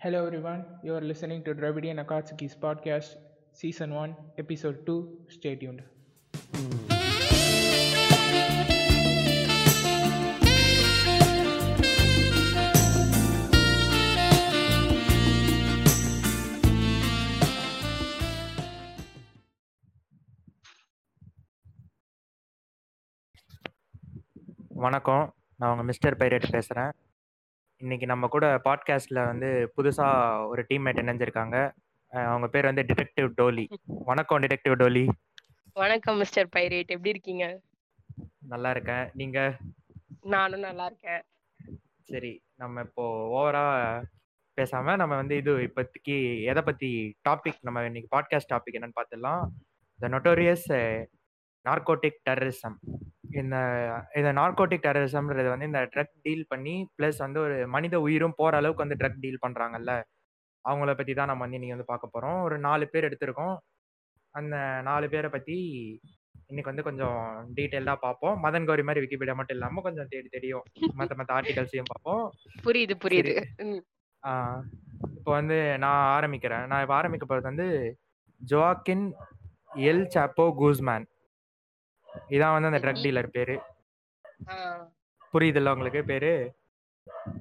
Hello everyone, you are listening to Dravidian Akatsuki's podcast, Season 1, Episode 2. Stay tuned. வணக்கம் நான் உங்கள் mister pirate பேசுகிறேன் இன்னைக்கு நம்ம கூட பாட்காஸ்டில் வந்து புதுசாக ஒரு டீம்மேட் இணைஞ்சிருக்காங்க. அஹ் அவங்க பேர் வந்து டிடெக்டிவ் டோலி வணக்கம் டிடெக்டிவ் டோலி வணக்கம் மிஸ்டர் பைரேட் எப்படி இருக்கீங்க? நல்லா இருக்கேன். நீங்கள் நானும் நல்லா இருக்கேன். சரி நம்ம இப்போ ஓவராக பேசாமல் நம்ம வந்து இது இப்போதைக்கு எதை பற்றி டாபிக் நம்ம இன்னைக்கு பாட்காஸ்ட் டாபிக் என்னன்னு பார்த்துடலாம். த நொட்டோரியஸ் நார்கோட்டிக் டெரரிசம் இந்த இந்த நார்கோட்டிக் டெரரிசம்ன்றது வந்து இந்த ட்ரக் டீல் பண்ணி ப்ளஸ் வந்து ஒரு மனித உயிரும் போகிற அளவுக்கு வந்து ட்ரக் டீல் பண்ணுறாங்கல்ல அவங்கள பற்றி தான் நம்ம வந்து இன்னைக்கு வந்து பார்க்க போகிறோம் ஒரு நாலு பேர் எடுத்திருக்கோம். அந்த நாலு பேரை பற்றி இன்னைக்கு வந்து கொஞ்சம் டீட்டெயிலாக பார்ப்போம். மதன் கௌரி மாதிரி விக்கிபீடியா மட்டும் இல்லாமல் கொஞ்சம் தேடி தெரியும் மற்ற மற்ற ஆர்டிகல்ஸையும் பார்ப்போம். புரியுது புரியுது. இப்போ வந்து நான் ஆரம்பிக்கிறேன். நான் இப்போ ஆரம்பிக்க போகிறது வந்து ஜோக்கின் எல் சாப்போ கூஸ்மேன். இதான் வந்து அந்த ட்ரக் டீலர் பேரு. புரியுதுல்ல உங்களுக்கு பேரு?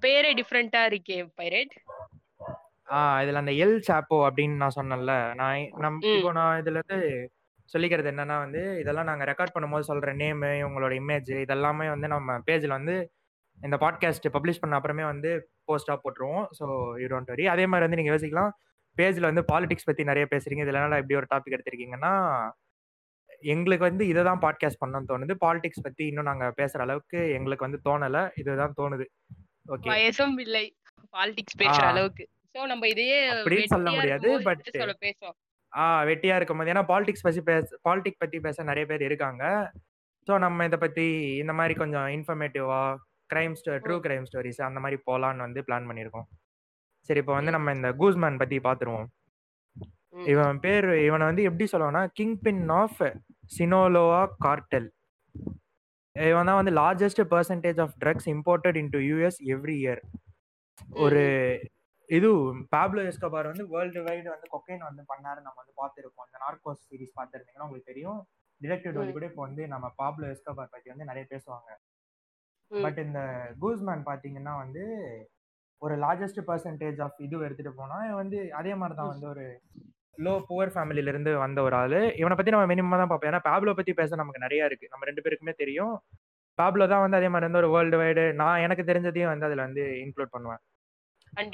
பேரே டிஃப்ரெண்டா இருக்கே பைரேட். ஆ இதுல அந்த எல் சாப்போ அப்படின்னு நான் சொன்னேன்ல நான் நம். இப்போ நான் இதுல இருந்து சொல்லிக்கிறது என்னன்னா வந்து இதெல்லாம் நாங்க ரெக்கார்ட் பண்ணும்போது சொல்ற நேமு உங்களோட இமேஜ் இதெல்லாமே வந்து நம்ம பேஜ்ல வந்து இந்த பாட்காஸ்ட் பப்ளிஷ் பண்ண அப்புறமே வந்து போஸ்டா போட்டுருவோம். ஸோ யூ டோன்ட் வரி அதே மாதிரி வந்து நீங்க யோசிக்கலாம். பேஜ்ல வந்து பாலிடிக்ஸ் பத்தி நிறைய பேசுறீங்க. இதுல என்னடா இப்படி ஒரு டாபிக் எடுத்திருக்கீங்கன்னா எங்களுக்கு வந்து இதை தான் பாட்காஸ்ட் பண்ணணும்னு தோணுது. பாலிடிக்ஸ் பத்தி இன்னும் நாங்க பேசுற அளவுக்கு எங்களுக்கு வந்து தோணல. இதுதான் தோணுது. ஓகே வயசும் இல்லை. பாலிடிக்ஸ் பேசுற. அளவுக்கு. சோ நம்ம இதையே அப்படின்னு சொல்ல முடியாது, சொல்ல பேசுவோம். ஆ வெட்டியா இருக்கும்போது ஏன்னா பாலிடிக்ஸ் பத்தி பேச பாலிடிக் பத்தி பேச நிறைய பேர் இருக்காங்க. ஸோ நம்ம இதை பத்தி இந்த மாதிரி கொஞ்சம் இன்ஃபர்மேட்டிவா கிரைம் ட்ரூ கிரைம் ஸ்டோரிஸ் அந்த மாதிரி போலான்னு வந்து பிளான் பண்ணியிருக்கோம். சரி இப்போ வந்து நம்ம இந்த கூஸ்மேன் பத்தி பார்த்துருவோம். ம், இவன் பேர் இவனை வந்து எப்படி சொல்லுவான்னா கிங் பின் ஆஃப் சினோலோவா கார்டெல் இவன் தான் வந்து largest percentage of drugs imported into US every year ஒரு இது பாப்லோ எஸ்கோபார் வந்து வேர்ல்டு வைடு வந்து கொக்கைன் வந்து பண்ணாரு. நம்ம வந்து பார்த்துருக்கோம் இந்த நார்கோஸ் சீரிஸ் பார்த்துருந்தீங்கன்னா உங்களுக்கு தெரியும். டிடெக்டிவ் டோலி கூட இப்போ வந்து நம்ம பாப்லோ எஸ்கோபார் பத்தி வந்து நிறைய பேசுவாங்க. பட் இந்த கூஸ்மேன் பாத்தீங்கன்னா வந்து ஒரு லார்ஜஸ்ட் பர்சன்டேஜ் ஆஃப் இது எடுத்துட்டு போனா வந்து அதே மாதிரி தான் வந்து ஒரு லோ புவர் ஃபேமிலில இருந்து வந்த ஒரு ஆளு. இவனை பத்தி நம்ம மினிமம் தான் பார்ப்போம். ஏன்னா பாப்லோ பத்தி பேச நமக்கு நிறைய இருக்கு. நம்ம ரெண்டு பேருக்குமே தெரியும். பாப்லோ தான் வந்து அதே மாதிரி வந்து ஒரு வேர்ல்டு வைடு நான் எனக்கு தெரிஞ்சதையும் வந்து அதுல வந்து இன்க்ளூட் பண்ணுவேன்.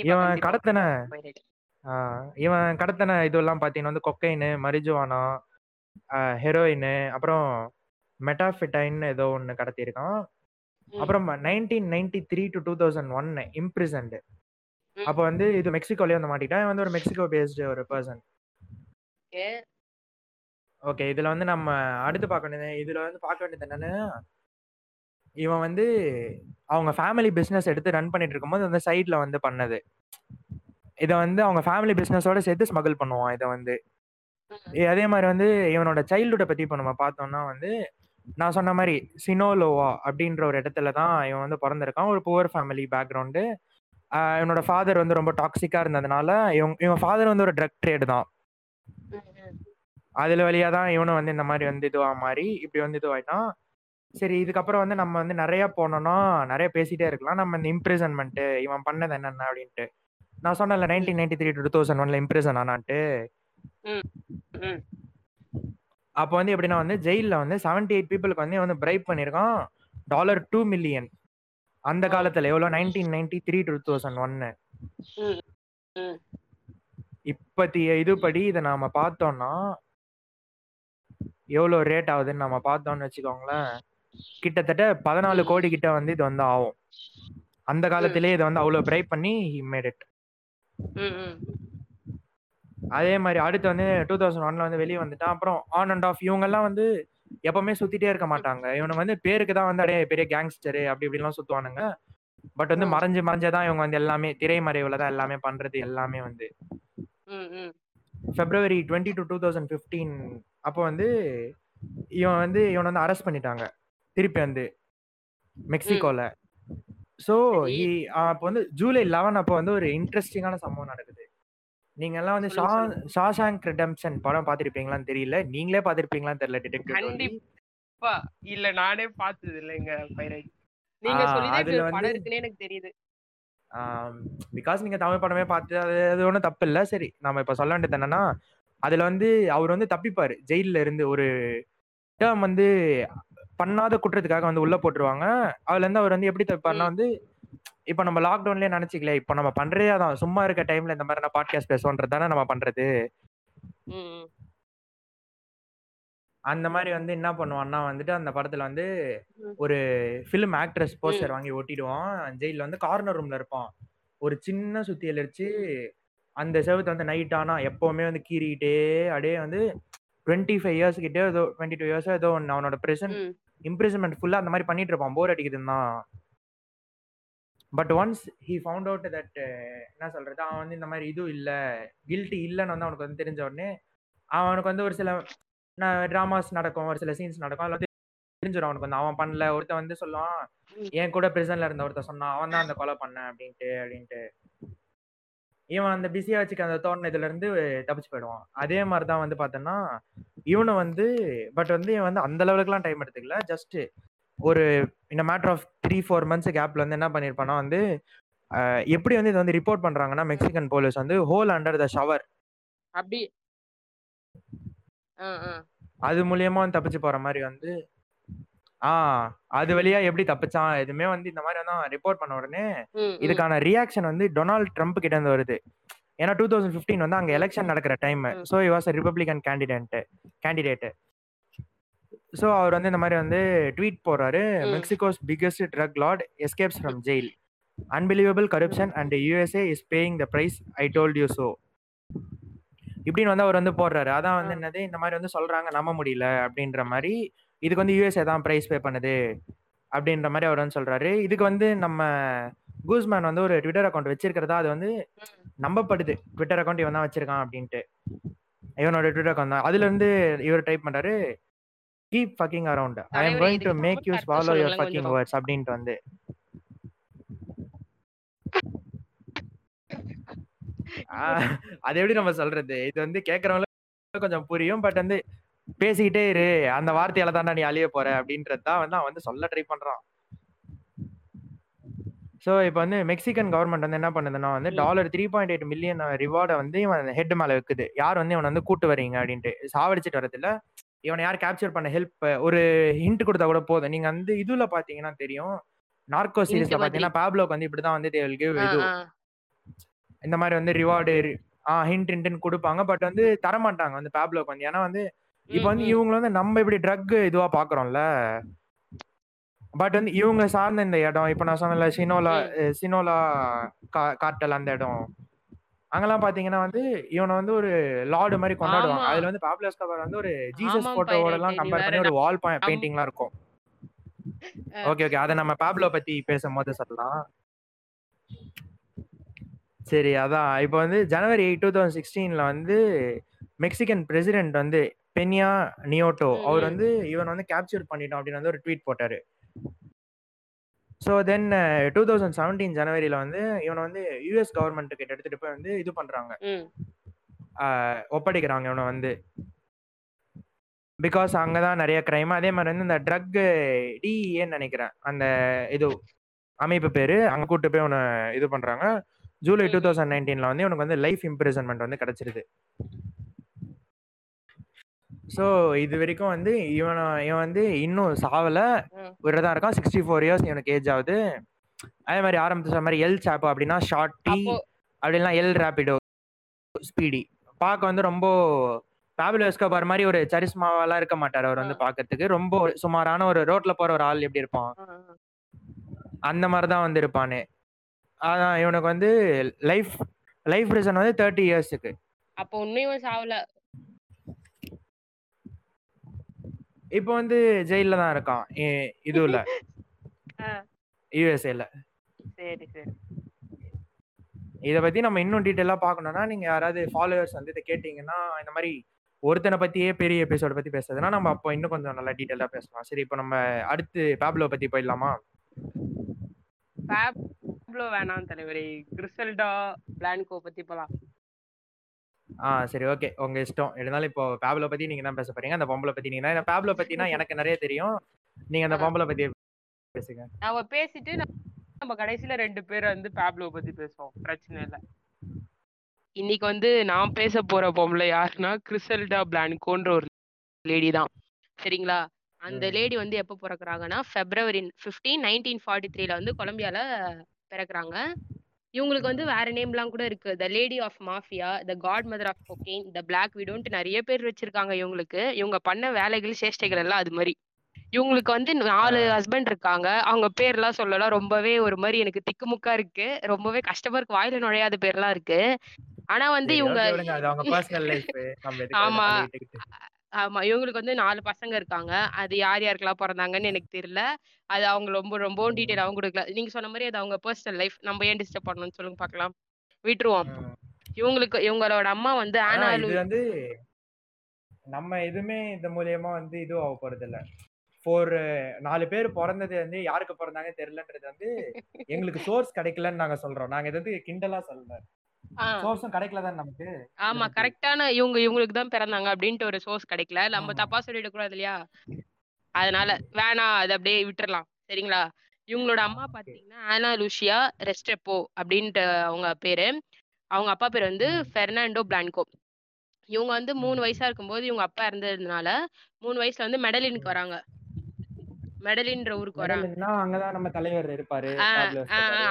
இவன் கடத்தின இவன் கடத்தின இதெல்லாம் பார்த்தீங்கன்னா வந்து கொக்கைனு மரிஜுவானா ஹெரோயின் அப்புறம் மெட்டாஃபிட்டைன் ஏதோ ஒன்று கடத்தியிருக்கான். அப்புறம் nineteen ninety three to two thousand one imprisoned. அப்போ வந்து இது மெக்சிகோலயே வந்து மாட்டிட்டான் இவன் வந்து ஒரு மெக்சிகோ பேஸ்டு ஒரு பர்சன் ஓகே ஓகே இதுல வந்து நம்ம அடுத்து பார்க்க வேண்டியது இதுல வந்து பார்க்க வேண்டியது என்னன்னா இவன் வந்து அவங்க ஃபேமிலி பிஸ்னஸ் எடுத்து ரன் பண்ணிட்டு இருக்கும்போது அந்த சைட்ல வந்து பண்ணது. இதை வந்து அவங்க ஃபேமிலி பிஸ்னஸோட சேர்த்து ஸ்மகிள் பண்ணுவான் இதை வந்து. அதே மாதிரி வந்து இவனோட சைல்டுஹுட்டை பத்தி இப்போ நம்ம பார்த்தோம்னா வந்து நான் சொன்ன மாதிரி சினோலோவா அப்படின்ற ஒரு இடத்துல தான் இவன் வந்து பிறந்திருக்கான். ஒரு புவர் ஃபேமிலி பேக்ரவுண்டு இவனோட ஃபாதர் வந்து ரொம்ப டாக்ஸிக்கா இருந்ததுனால இவன் இவன் ஃபாதர் வந்து ஒரு ட்ரக் ட்ரேடு தான். அதுல வழியா தான் இவனும் வந்து இந்த மாதிரி வந்து இதுவா மாறி இப்படி வந்து இதுவாயிட்டான் சரி இதுக்கப்புறம் வந்து நம்ம வந்து நிறைய போனோம்னா நிறைய பேசிட்டே இருக்கலாம். நம்ம இந்த இம்ப்ரிசன்மெண்ட் இவன் பண்ணது என்னென்ன அப்படின்ட்டு. நான் சொன்னேன்ல nineteen ninety three two thousand ஒன்ல இம்ப்ரிசன் ஆனான்ட்டு. அப்போ வந்து எப்படின்னா வந்து ஜெயிலில் வந்து செவன்டி எயிட் பீப்புளுக்கு வந்து வந்து பிரைப் பண்ணியிருக்கான். டாலர் டூ மில்லியன் அந்த. காலத்துல எவ்வளோ? Nineteen ninety three two thousand ஒன்னு. இப்பத்திய இதுபடி இதை நாம பார்த்தோம்னா எவ்வளோ ரேட் ஆகுதுன்னு நம்ம பார்த்தோம்னு வச்சுக்கோங்களேன் கிட்டத்தட்ட பதினாலு. கோடி கிட்ட வந்து இது வந்து ஆகும் அந்த காலத்திலே இதை வந்து அவ்வளோ பிரைப் பண்ணி மேட் இட். அதே மாதிரி அடுத்து வந்து டூ தௌசண்ட் ஒன்ல வந்து வெளியே வந்துட்டான் அப்புறம் ஆன் அண்ட் ஆஃப் இவங்கெல்லாம் வந்து எப்பவுமே சுத்திட்டே இருக்க மாட்டாங்க இவனுக்கு வந்து பேருக்கு தான் வந்து அப்படியே பெரிய கேங்ஸ்டரு அப்படி இப்படிலாம் சுத்துவானுங்க பட் வந்து. மறைஞ்சு மறைஞ்சதான் இவங்க வந்து எல்லாமே திரைமறைவுல தான் எல்லாமே பண்றது எல்லாமே வந்து. February twenty two two thousand fifteen அப்போ வந்து இவன் வந்து இவனை வந்து அரெஸ்ட் பண்ணிட்டாங்க திருப்பி வந்து மெக்சிகோல ஸோ அப்போ வந்து ஜூலை 11 அப்போ வந்து ஒரு இன்ட்ரஸ்டிங்கான சம்பவம் நடக்குது. நீங்கலாம் வந்து ஷா. ஷாஷாங்க் ரிடெம்ப்ஷன் படம் பார்த்திருப்பீங்களான்னு தெரியல. நீங்களே பார்த்திருப்பீங்களான்னு தெரியல டிடெக்டிவ். இல்ல நானே பார்த்தது இல்லைங்க பைரேட். நீங்க அதுல வந்து எனக்கு தெரியுது. பிகாஸ் நீங்க தமிழ் படமே பார்த்து அது ஒண்ணும் தப்பு இல்ல. சரி நம்ம இப்ப சொல்ல வேண்டியது என்னன்னா, அதுல வந்து அவரு வந்து தப்பிப்பாரு. ஜெயில்ல இருந்து ஒரு டெர்ம் வந்து பண்ணாத குற்றத்துக்காக வந்து உள்ள போட்டுருவாங்க. அதுலேருந்து அவர் வந்து எப்படி தப்பிப்பாருன்னா ம். வந்து, இப்ப நம்ம லாக்டவுன்லயே நெனச்சுக்கங்களேன், இப்ப நம்ம பண்றதே அதான். சும்மா இருக்க டைம்ல இந்த நான் பாட்காஸ்ட் பேசுவோன்றது தானே நம்ம பண்றது. அந்த மாரி வந்து என்ன பண்ணுவான்னா வந்துட்டு, அந்த படத்துல வந்து. ஒரு ஃபிலிம் ஆக்ட்ரஸ் போஸ்டர். வாங்கி ஒட்டிடுவான். ஜெயில்ல வந்து கார்னர் ரூம்ல இருப்பான். ஒரு சின்ன சுத்தியல் ம். அந்த செவுத்த வந்து நைட் ஆனா எப்பவுமே வந்து கீறிக்கிட்டே அப்படியே வந்து 25 இயர்ஸ் கிட்டயோ ஏதோ 22 இயர்ஸோ ஏதோ ஒண்ணு அவனோட பிரிசன் ம். இம்ப்ரிசன்மென்ட் ஃபுல்லா அந்த மாரி பண்ணிட்டு இருப்பான். போர் அடிக்குதுன்னு தான். But once he found out that என்ன சொல்றது, அவன் வந்து இந்த மாரி இதுவும் இல்ல, கில்ட்டி இல்லன்னு வந்து அவனுக்கு வந்து தெரிஞ்ச உடனே, அவனுக்கு வந்து ஒரு சில டிராமாஸ் நடக்கும். ஒரு சில சீன்ஸ் நடக்கும். அதுல வந்து தெரிஞ்சிரும் அவனுக்கு வந்து அவன் பண்ணல. ஒருத்தன் வந்து சொல்லுவான். என் கூட பிரிசன்ல இருந்த ஒருத்தன் சொன்னான். அவன் தான் அந்த கொலை பண்ணான் அப்படின்ட்டு அப்படின்ட்டு. இவன் அந்த பிஸியா வச்சுக்க அந்த தோணுனதுல இருந்து தப்பிச்சு போயிடுவான். அதே மாரி தான் வந்து பார்த்தோம்னா, இவனும் வந்து பட் வந்து இவன் வந்து அந்த லெவலுக்குலாம் டைம் எடுத்துக்கல. ஜஸ்ட் ஒரு in a matter of 3, 4 months கேப்ல வந்து என்ன பண்ணியிருப்பான்னா வந்து, எப்படி வந்து இத வந்து ரிப்போர்ட் பண்றாங்கன்னா, மெக்சிகன் போலீஸ் வந்து ஹோல் அண்டர் த ஷவர். அப்படி. அது மூலியமா வந்து தப்பிச்சு போற மாரி வந்து ஆ அது. வழியா எப்படி தப்பிச்சான்? எதுவுமே வந்து இந்த வந்து அவன் ரிப்போர்ட் பண்ண உடனே. இதுக்கான ரியாக்ஷன் வந்து டொனால்ட் ட்ரம்ப் கிட்ட இருந்து வருது. ஏன்னா 2015 வந்து அங்க எலக்ஷன். நடக்கிற time. So was a Republican candidate candidate. So அவர் வந்து இந்த மாரி வந்து ட்வீட் போடுறாரு. Mexico's biggest drug lord escapes from jail. Unbelievable. Corruption and USA is paying the price I told you so. இப்படின்னு வந்து அவர் வந்து போடுறாரு. அதான் வந்து. என்னது இந்த மாரி வந்து சொல்றாங்க நம்ப முடியல அப்படின்ற மாரி, இதுக்கு வந்து யுஎஸ்ஏ தான் பிரைஸ் பே பண்ணுது. அப்படின்ற மாரி அவர் வந்து சொல்றாரு. இதுக்கு வந்து நம்ம கூஸ்மேன் வந்து ஒரு ட்விட்டர் அக்கவுண்ட் வச்சிருக்கிறதா அது வந்து. நம்பப்படுது. ட்விட்டர் அக்கவுண்ட் இவன் தான் வச்சிருக்கான் அப்படின்ட்டு. இவனோட ட்விட்டர் அக்கவுண்ட் தான். அதுலருந்து இவர் டைப் பண்றாரு, keep fucking around. I am going to make you swallow your fucking. Words அப்படின்ட்டு வந்து. அது எப்படி நம்ம சொல்றது? இது வந்து கேட்கிறவங்களுக்கு கொஞ்சம் புரியும். பட் வந்து பேசிக்கிட்டே இரு. அந்த வார்த்தையால தான்டா நீ அழிய போற அப்படின்றது தான் வந்து அவன் வந்து சொல்ல ட்ரை பண்றான். ஸோ இப்ப வந்து மெக்சிகன் கவர்ன்மெண்ட் வந்து என்ன பண்ணுதுன்னா வந்து. டாலர் 3.8 மில்லியன் ரிவார்ட வந்து இவன் ஹெட் மேல வைக்குது. யார் வந்து இவன வந்து கூட்டு வரீங்க அப்படின்ட்டு. சாவடிச்சுட்டு வரதில்ல. இவன யார் கேப்சர் பண்ண ஹெல்ப் ஒரு ஹிண்ட் குடுத்தா கூட போதும். நீங்க வந்து இதுல பார்த்தீங்கன்னா தெரியும். நார்கோ சீரிஸ்ல மாதிரி. பார்த்தீங்கன்னா பாப்லோக்கு வந்து இப்படிதான் வந்து தே வில் கிவ் இது. இந்த மாரி வந்து ரிவார்டு ஆ ஹிண்ட் ஹிண்ட்ன்னு குடுப்பாங்க. பட் வந்து தரமாட்டாங்க வந்து பாப்லோக்கு வந்து. ஏன்னா வந்து இப்ப வந்து. இவங்கள வந்து நம்ம இப்படி ட்ரக் இதுவா பார்க்குறோம்ல. பட் வந்து இவங்க சார்ந்த இந்த இடம், இப்ப நான் சொன்னேன்ல சினோலா சினோலா கா கார்ட்டல் அந்த இடம். அங்கலாம் பார்த்தீங்கன்னா வந்து இவன வந்து ஒரு லார்டு மாரி கொண்டாடுவாங்க. அதுல வந்து பாப்லோ எஸ்கோபார் வந்து ஒரு ஜீசஸ் பைரேட். நீ கம்பேர் பண்ணி ஒரு வால் பெயிண்டிங்லாம் இருக்கும். Okay, okay. அத நம்ம பாப்லோ பத்தி பேசும்போது சொல்லலாம். சரி அதான். இப்ப வந்து ஜனவரி 8 2016ல வந்து மெக்சிகன் பிரசிடென்ட் வந்து பென்யா நியோட்டோ அவர். வந்து இவன வந்து கேப்சர் பண்ணிட்டோம் அப்படின்னு வந்து ஒரு ட்வீட் போட்டாரு. ஸோ தென் 2017 ஜனவரில வந்து இவன வந்து யுஎஸ் கவர்ன்மெண்ட் கிட்ட எடுத்துட்டு போய் வந்து இது பண்றாங்க. ஒப்படைக்கிறாங்க இவன வந்து. பிகாஸ் அங்க தான் நெறைய கிரைம். அதே மாரி வந்து இந்த ட்ரக் டிஇஏன்னு நெனைக்கிறேன். அந்த இது அமைப்பு பேரு. அங்க கூட்டு போய் இவன இது பண்றாங்க. ஜூலை ம், ம். 2019ல வந்து இவனுக்கு வந்து லைஃப் இம்ப்ரிசன்மென்ட் வந்து கிடைச்சிருது. ஸோ இதுவரைக்கும் வந்து இவன இவன் வந்து இன்னும் சாவல. தான் இருக்கான். 64 இயர்ஸ் இவனுக்கு ஏஜ் ஆகுது. அதே மாரி ஆரம்பத்துல சொன்ன மாரி எல் சாப்போ அப்படின்னா ஷார்ட்டி அப்போ அப்படின்னா எல் ராபிடோ ஸ்பீடி. பார்க்க வந்து ரொம்ப பாப்லோ எஸ்கோபார் மாரி ஒரு சரிஸ்மாவாலாம் இருக்க மாட்டாரு அவர். வந்து பார்க்கறதுக்கு. ரொம்ப சுமாரான ஒரு ரோட்ல போற ஒரு ஆள் எப்படி இருப்பான்? அந்த மாரி தான் வந்து இருப்பானே. அதான் இவனுக்கு வந்து லைஃப் லைஃப் பிரிசன் வந்து 30 இயர்ஸ்க்கு. அப்போ இன்னும் சாவல. இப்ப வந்து ஜெயில்ல தான் இருக்கான். இதுல ஆ. யுஎஸ்ஏல. சரி, சரி. இத பத்தி நம்ம இன்னும் டீட்டெயிலா பார்க்கணும்னா, நீங்க யாராவது ஃபாலோவர்ஸ் வந்து இத கேட்டீங்கன்னா, இந்த மாரி ஒருத்தன பத்தியே பெரிய எபிசோட பத்தி பேசுறதுன்னா, நம்ம அப்போ இன்னும் கொஞ்சம் நல்லா டீட்டெயிலா பேசலாம். சரி இப்ப நம்ம அடுத்து பாப்லோ பத்தி போயிடலாமா? பேப்லோ வேணாம் தலைவரே கிறிசல்டா பிளான்கோ பத்தி போலாம் ஆ சரி ஓகே. உங்க இஷ்டம். இருந்தாலும் இப்போ பேப்லோ பத்தி நீங்க தான் பேச போறீங்க. அந்த பொம்பளை பத்தி நீங்க தான். பேப்லோ பத்தினா எனக்கு நிறைய தெரியும். நீங்க அந்த பொம்பளை பத்தி பேசுங்க. நாம பேசிட்டு நம்ம- கடைசியில ரெண்டு பேர் வந்து பேப்லோ பத்தி பேசுவோம். பிரச்சனை இல்ல. இன்னைக்கு வந்து நான் பேச போற பொம்பளை யாருன்னா கிறிசல்டா பிளான்கோன்ற ஒரு லேடி தான். சரிங்களா? அந்த ம். லேடி வந்து எப்போ பிறக்குறாங்கன்னா பிப்ரவரி ஃபிஃப்டீன் நைன்டீன் ஃபார்ட்டி த்ரீல வந்து கொலம்பியால பிறக்குறாங்க. இவங்களுக்கு வந்து வேற நேம்லாம் கூட இருக்கு. The lady of mafia the godmother of cocaine the black விடோன்ட்டு நிறைய பேர் வச்சிருக்காங்க இவங்களுக்கு. இவங்க பண்ண வேலைகள் சேஷ்டைகள் எல்லாம் அது மாதிரி. இவங்களுக்கு வந்து நாலு ஹஸ்பண்ட் இருக்காங்க. அவங்க பேர்லாம் சொல்லலாம். ரொம்பவே ஒரு மாதிரி எனக்கு திக்குமுக்கா இருக்கு. ரொம்பவே கஷ்டமா இருக்கு. வாயில நுழையாத பேர்லாம் இருக்கு. ஆனா வந்து இவங்க ஆமா. ஆமா. இவங்களுக்கு வந்து நாலு பசங்க இருக்காங்க. அது யார் யாருக்கெல்லாம் பிறந்தாங்கன்னு எனக்கு தெரியல. அது அவங்க ரொம்ப ரொம்பவும் ம். டீட்டெயிலாகவும் கொடுக்கல. நீங்க சொன்ன மாதிரி அது அவங்க பர்சனல் லைஃப். நம்ம ஏன் டிஸ்டர்ப் பண்ணணும்னு சொல்லுங்க பார்க்கலாம் விட்டுருவோம். ம். இவங்களுக்கு இவங்களோட அம்மா வந்து ஆனா ஆனா இது வந்து நம்ம எதுவுமே இந்த மூலியமா வந்து இது ஆக போறது இல்ல. ஃபோர் நாலு பேர் பிறந்தது வந்து யாருக்கு பிறந்தாங்க தெரியலன்றது வந்து எங்களுக்கு சோர்ஸ் கிடைக்கலன்னு நாங்க சொல்றோம். நாங்க இது வந்து கிண்டலா சொல்லல சோர்ஸும் கிடைக்கல தான் நமக்கு? ஆமா கரெக்டான இவங்க இவங்களுக்கு தான் பிறந்தாங்க அப்படின்ட்டு ஒரு சோர்ஸ் கிடைக்கல. நம்ம. தப்பா சொல்லிடக்கூடாது இல்லையா? அதனால வேணாம் அதை அப்படியே விட்டுறலாம். சரிங்களா? இவங்களோட அம்மா. பாத்தீங்கன்னா ஆனா லூசியா ரெஸ்டெப்போ அப்படின்ட்டு அவங்க பேரு. அவங்க அப்பா பேர் வந்து. பெர்னாண்டோ பிளான்கோ. இவங்க வந்து மூணு. வயசா இருக்கும்போது இவங்க அப்பா இறந்ததுனால மூணு வயசுல வந்து மெடலினுக்கு. வராங்க. மெடலின்ற ஊருக்கு வராங்க. அங்கதான் நம்ம தலைவர் இருப்பாரு.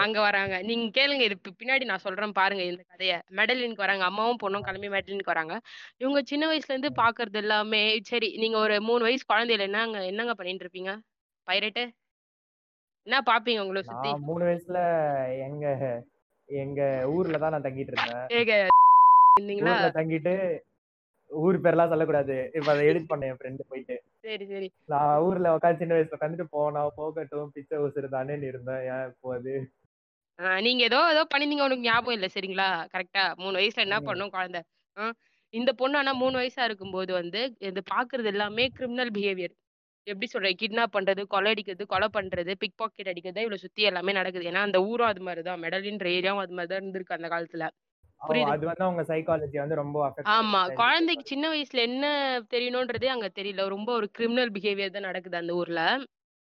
அங்க வராங்க. நீங்க கேளுங்க இது பின்னாடி நான் சொல்றேன் பாருங்க இந்த கதைய. மெடலினுக்கு வராங்க அம்மாவும் பொண்ணும் கிளம்பி மெடலினுக்கு வராங்க. இவங்க சின்ன வயசுல இருந்து பாக்குறது எல்லாமே சரி நீங்க ஒரு மூணு வயசு குழந்தையில என்னங்க என்னங்க பண்ணிட்டு இருப்பீங்க? பைரட்டு? என்ன பாப்பீங்க உங்களை சுத்தி? மூணு வயசுல எங்க எங்க ஊர்ல தான் நான் தங்கிட்டு இருந்தேன். தங்கிட்டு ஊர் பேர்லாம் சொல்லக்கூடாது. இப்ப அதை எடிட் பண்ணேன் என் ஃப்ரெண்டு போயிட்டு. சரி சரி. நான் ஊர்ல உட்காந்து சின்ன வயசுல உட்காந்துட்டு போனா போகட்டும். பிச்சை உசுறுதானே இருந்தேன் ஏன் இப்போ அது? நீங்க ஏதோ ஏதோ பண்ணிருந்தீங்க உனக்கு ஞாபகம் இல்ல. சரிங்களா? கரெக்டா மூணு வயசுல என்ன. பண்ணும் குழந்தை? இந்த பொண்ணு ஆனா மூணு வயசா இருக்கும்போது வந்து இது பாக்குறது எல்லாமே கிரிமினல் பிஹேவியர் எப்படி சொல்றேன் கிட்னாப் பண்றது கொலை அடிக்கிறது கொலை பண்றது பிக் பாக்கெட் அடிக்கிறது இவ்வளவு சுத்தி எல்லாமே நடக்குது. ஏன்னா அந்த ஊரும் அது மாதிரிதான். மெடலின்ற ஏரியாவும் அது மாதிரிதான் இருந்திருக்கு அந்த காலத்துல. அது வந்து அவங்க சைக்காலஜி வந்து ரொம்ப ஆமா. குழந்தைக்கு சின்ன வயசுல என்ன தெரியணுன்றதே அங்க தெரியல. ரொம்ப ஒரு கிரிமினல் பிஹேவியர் தான் நடக்குது அந்த ஊர்ல.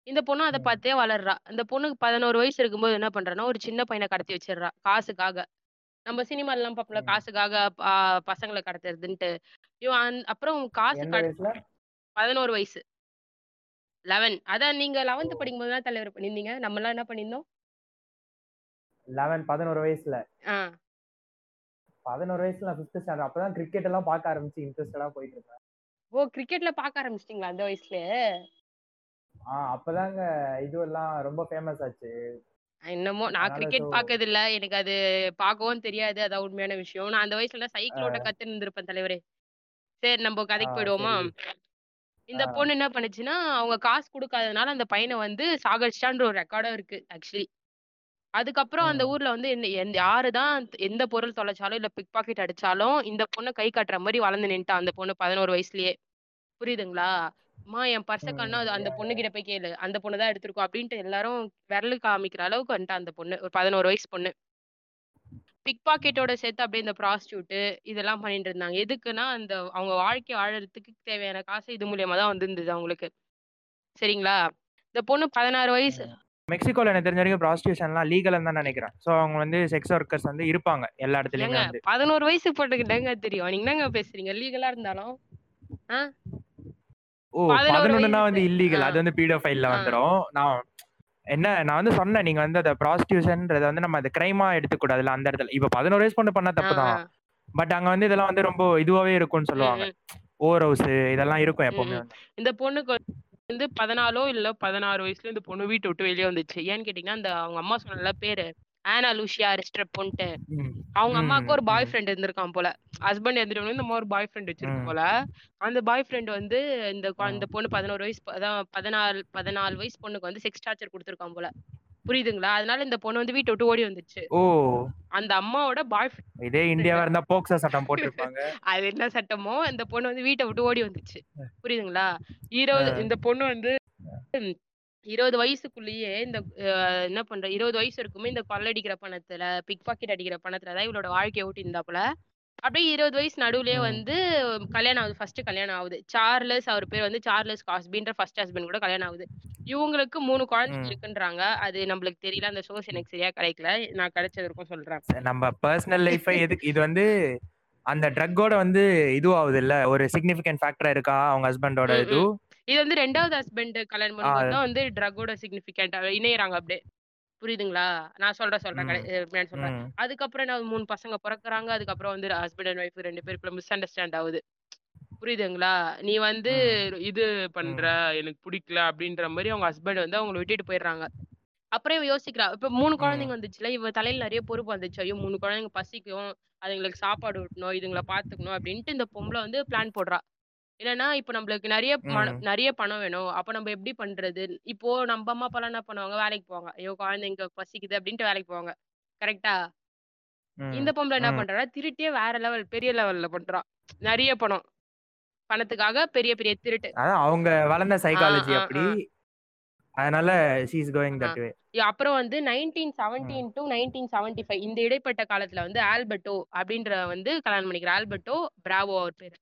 இந்த பொண்ணு அதை. பார்த்தே வளர்றா. அந்த பொண்ணுக்கு பதினோரு வயசு இருக்கும்போது என்ன பண்றான்னா ஒரு சின்ன பையனை கடத்தி வச்சிடுறா. காசுக்காக. நம்ம சினிமா எல்லாம் பாப்பல ம். காசுக்காக பசங்களை கடத்துறதுன்ட்டு. இவன் அப்புறம் காசு பதினோரு வயசு. லெவன் அதான் நீங்க லெவன்த் ஓ. படிக்கும்போது தான் தலைவர் பண்ணியிருந்தீங்க. நம்ம எல்லாம் என்ன பண்ணியிருந்தோம்? லெவன் பதினோரு வயசுல. பதினோரு வயசுல நான் ஃபிஃப்த் ஸ்டாண்டர்ட் அப்பதான் கிரிக்கெட் எல்லாம் பார்க்க ஆரம்பிச்சு இன்ட்ரெஸ்டடா போயிட்டு இருந்தேன். ஓ கிரிக்கெட்ல பார்க்க ஆரம்பிச்சிட்டீங்களா அந்த வயசுல ஆஹ் அப்பதாங்க இதுவெல்லாம் ரொம்ப ஃபேமஸ் ஆச்சு. என்னமோ நான் கிரிக்கெட் பார்க்கறது இல்ல எனக்கு அது பார்க்கவும் தெரியாது. அதான் உண்மையான விஷயம். நான் அந்த வயசுல சைக்கிள் ஓட்ட கத்து இருந்திருப்பேன் தலைவரே. சரி நம்ம கதைக்கு ஆ, போயிடுவோமா. இந்த ஆ. பொண்ணு என்ன பண்ணுச்சுன்னா அவங்க காசு கொடுக்காதனால அந்த பையனை வந்து சாகடிச்சிட்டான்ற ஒரு ரெக்கார்டும் இருக்கு ஆக்சுவலி அதுக்கப்புறம் அந்த. ஊர்ல வந்து என்ன எந்த யாருதான் எந்த பொருள் தொலைச்சாலும் இல்ல பிக் பாக்கெட் அடிச்சாலும் இந்த பொண்ணை கை காட்டுற மாதிரி வளர்ந்து நின்ட்டான் அந்த பொண்ணு பதினோரு வயசுலயே. புரியுதுங்களா? அம்மா என் பர்ச கண்ணா அந்த பொண்ணு கிட்ட போய் கேளு. அந்த பொண்ணு தான் எடுத்திருக்கோம். அப்படின்ட்டு எல்லாரும் விரலு காமிக்கிற அளவுக்கு வந்துட்டா அந்த பொண்ணு. ஒரு பதினோரு வயசு பொண்ணு. பிக் பாக்கெட்டோட சேர்த்து அப்படியே இந்த ப்ராஸ்டியூட் இதெல்லாம் பண்ணிட்டு இருந்தாங்க. எதுக்குன்னா அந்த அவங்க வாழ்க்கை வாழறதுக்கு தேவையான காசு இது மூலியமா தான் வந்திருந்தது அவங்களுக்கு. சரிங்களா? இந்த பொண்ணு பதினாறு வயசு மெக்சிகோல எனக்கு தெரிஞ்ச வரைக்கும் ப்ராஸ்டியூஷன்லாம் லீகல் தான் நினைக்கிறேன். ஸோ அவங்க வந்து செக்ஸ் ஒர்க்கர்ஸ் வந்து இருப்பாங்க எல்லா இடத்துலயுமே வந்து. பதினோரு வயசு போட்டுக்கிட்டேங்க தெரியும். நீங்க என்னங்க பேசுறீங்க? லீகலா இருந்தாலும். ஓ பதினொன்னுனா. வந்து இல்லீகல். அது வந்து பீடோஃபைல்ல ஆ. வந்துரும். நான் என்ன நான் வந்து சொன்னேன் நீங்க வந்து அந்த ப்ராஸ்டியூஷன்ன்றத வந்து நம்ம அது கிரைமா எடுத்துக்கூடாதுல அந்த இடத்துல. இப்ப பதினோரு வயசு பொண்ணு பண்ணா தப்பு தான். பட் அங்க வந்து இதெல்லாம் வந்து ரொம்ப இதுவாவே இருக்கும்னு சொல்லுவாங்க. ஓவர் ஹவுஸ் இதெல்லாம் இருக்கும் எப்பவுமே இந்த பொண்ணுக்கு வந்து பதினாலோ இல்ல பதினாறு வயசுல இந்த பொண்ணு வீட்டை விட்டு வெளியே வந்துச்சு ஏன்னு கேட்டீங்கன்னா அந்த அவங்க அம்மா சொன்னல பேரு ஆனா லூசியா ரெஸ்ட்ரப்போன்ட்டு ம். அவங்க அம்மாவுக்கு ஒரு பாய். ஃப்ரெண்ட் இருந்திருக்கான் போல ஹஸ்பண்ட் இருந்துட்டு இந்த மாதிரி ஒரு பாய் ஃப்ரெண்ட் வச்சிருக்கு ம். போல அந்த பாய் ஃப்ரெண்ட் வந்து இந்த. இந்த பொண்ணு பதினோரு வயசு அதான் பதினாலு பதினாலு வயசு பொண்ணுக்கு வந்து செக்ஸ் டார்ச்சர் கொடுத்துருக்கான் போல புரியுதுங்களா? அதனால இந்த பொண்ணு வந்து வீட்டை விட்டு ஓடி வந்துச்சு. ஓ. அந்த அம்மாவோட பாய் இதே இந்தியாவா இருந்தா போக்சோ சட்டம் போட்டிருப்பாங்க. அது என்ன சட்டமோ இந்த பொண்ணு வந்து வீட்டை விட்டு ஓடி வந்துச்சு. புரியுதுங்களா? இருபது. இந்த பொண்ணு வந்து இருபது வயசுக்குள்ளேயே இந்த என்ன பண்ற இருபது வயசு இருக்குமே இந்த கொள்ளடிக்கிற பணத்துல பிக் பாக்கெட் அடிக்கிற பணத்துல தான் இவளோட வாழ்க்கையை ஓட்டி இருந்தாப்புல அப்படியே இருபது வயசு நடுவுலயே. வந்து கல்யாணம் ஆகுது. ஃபர்ஸ்ட் கல்யாணம் ஆகுது. சார்லஸ் அவர் பேர் வந்து சார்லஸ் காஸ்பின்ற ஃபர்ஸ்ட் ஹஸ்பண்ட் கூட கல்யாணம் ஆகுது. இவங்களுக்கு மூணு குழந்தைங்க. இருக்குன்றாங்க. அது நம்மளுக்கு தெரியல. அந்த சோர்ஸ் எனக்கு சரியா கிடைக்கல. நான் கிடைச்சது இருக்கும் சொல்றேன். நம்ம பர்சனல் லைஃபை எதுக்கு? இது வந்து அந்த ட்ரக்கோட வந்து இதுவாகுது இல்ல ஒரு சிக்னிஃபிகன்ட் ஃபேக்டரா இருக்கா? அவங்க ஹஸ்பண்டோட இது? இது வந்து ரெண்டாவது ஹஸ்பண்ட் கல்யாணம் பண்ணும்போது தான் வந்து ட்ரக்கோட சிக்னிஃபிகண்ட் இணையறாங்க அப்படியே. புரியுதுங்களா? நான் சொல்றேன் சொல்றேன். கடை- சொல்றேன். அதுக்கப்புறம் நான் மூணு பசங்க பிறக்குறாங்க. அதுக்கப்புறம் வந்து ஹஸ்பண்ட் அண்ட் ஒய்ஃப் ரெண்டு பேருக்குள்ள மிஸ் அண்டர்ஸ்டாண்ட் ஆகுது. புரியுதுங்களா? நீ வந்து இது பண்ற எனக்கு பிடிக்கல அப்படின்ற மாதிரி அவங்க ஹஸ்பண்ட் வந்து அவங்கள விட்டுட்டு போயிடுறாங்க. அப்புறம் இவ யோசிக்கிறா இப்ப மூணு. குழந்தைங்க வந்துச்சுல இவ தலையில நிறைய பொறுப்பு வந்துச்சு. ஐயோ மூணு குழந்தைங்க பசிக்கும் அதுங்களுக்கு சாப்பாடு ஊட்டணும் இதுங்களை பாத்துக்கணும் அப்படின்ட்டு இந்த பொம்பளை வந்து பிளான் போடுறா. என்னன்னா இப்ப நம்மளுக்கு நிறைய மன- ம். நிறைய பணம் வேணும். அப்ப நம்ம எப்படி பண்றது? இப்போ நம்ம அம்மா அப்பா என்ன பண்ணுவாங்க? வேலைக்கு போவாங்க. ஐயோ குழந்தைங்க பசிக்குது அப்படின்ட்டு வேலைக்கு போவாங்க. கரெக்டா ம். இந்த பொம்பளை என்ன ம். பண்றா? திருட்டியே வேற லெவல் பெரிய லெவல்ல பண்றா. நிறைய பணம். பணத்துக்காக பெரிய பெரிய திருட்டு. அதான் அவங்க வளர்ந்த சைக்காலஜி ஆ, ஆ, அப்படி. அதனால she is going ah. That way அப்புறம் வந்து nineteen seventeen to nineteen seventy five இந்த இடைப்பட்ட காலத்துல வந்து ஆல்பர்ட்டோ அப்படின்ற வந்து கல்யாணம் பண்ணிக்கிற ஆல்பர்ட்டோ பிராவோ அவர் பேரு.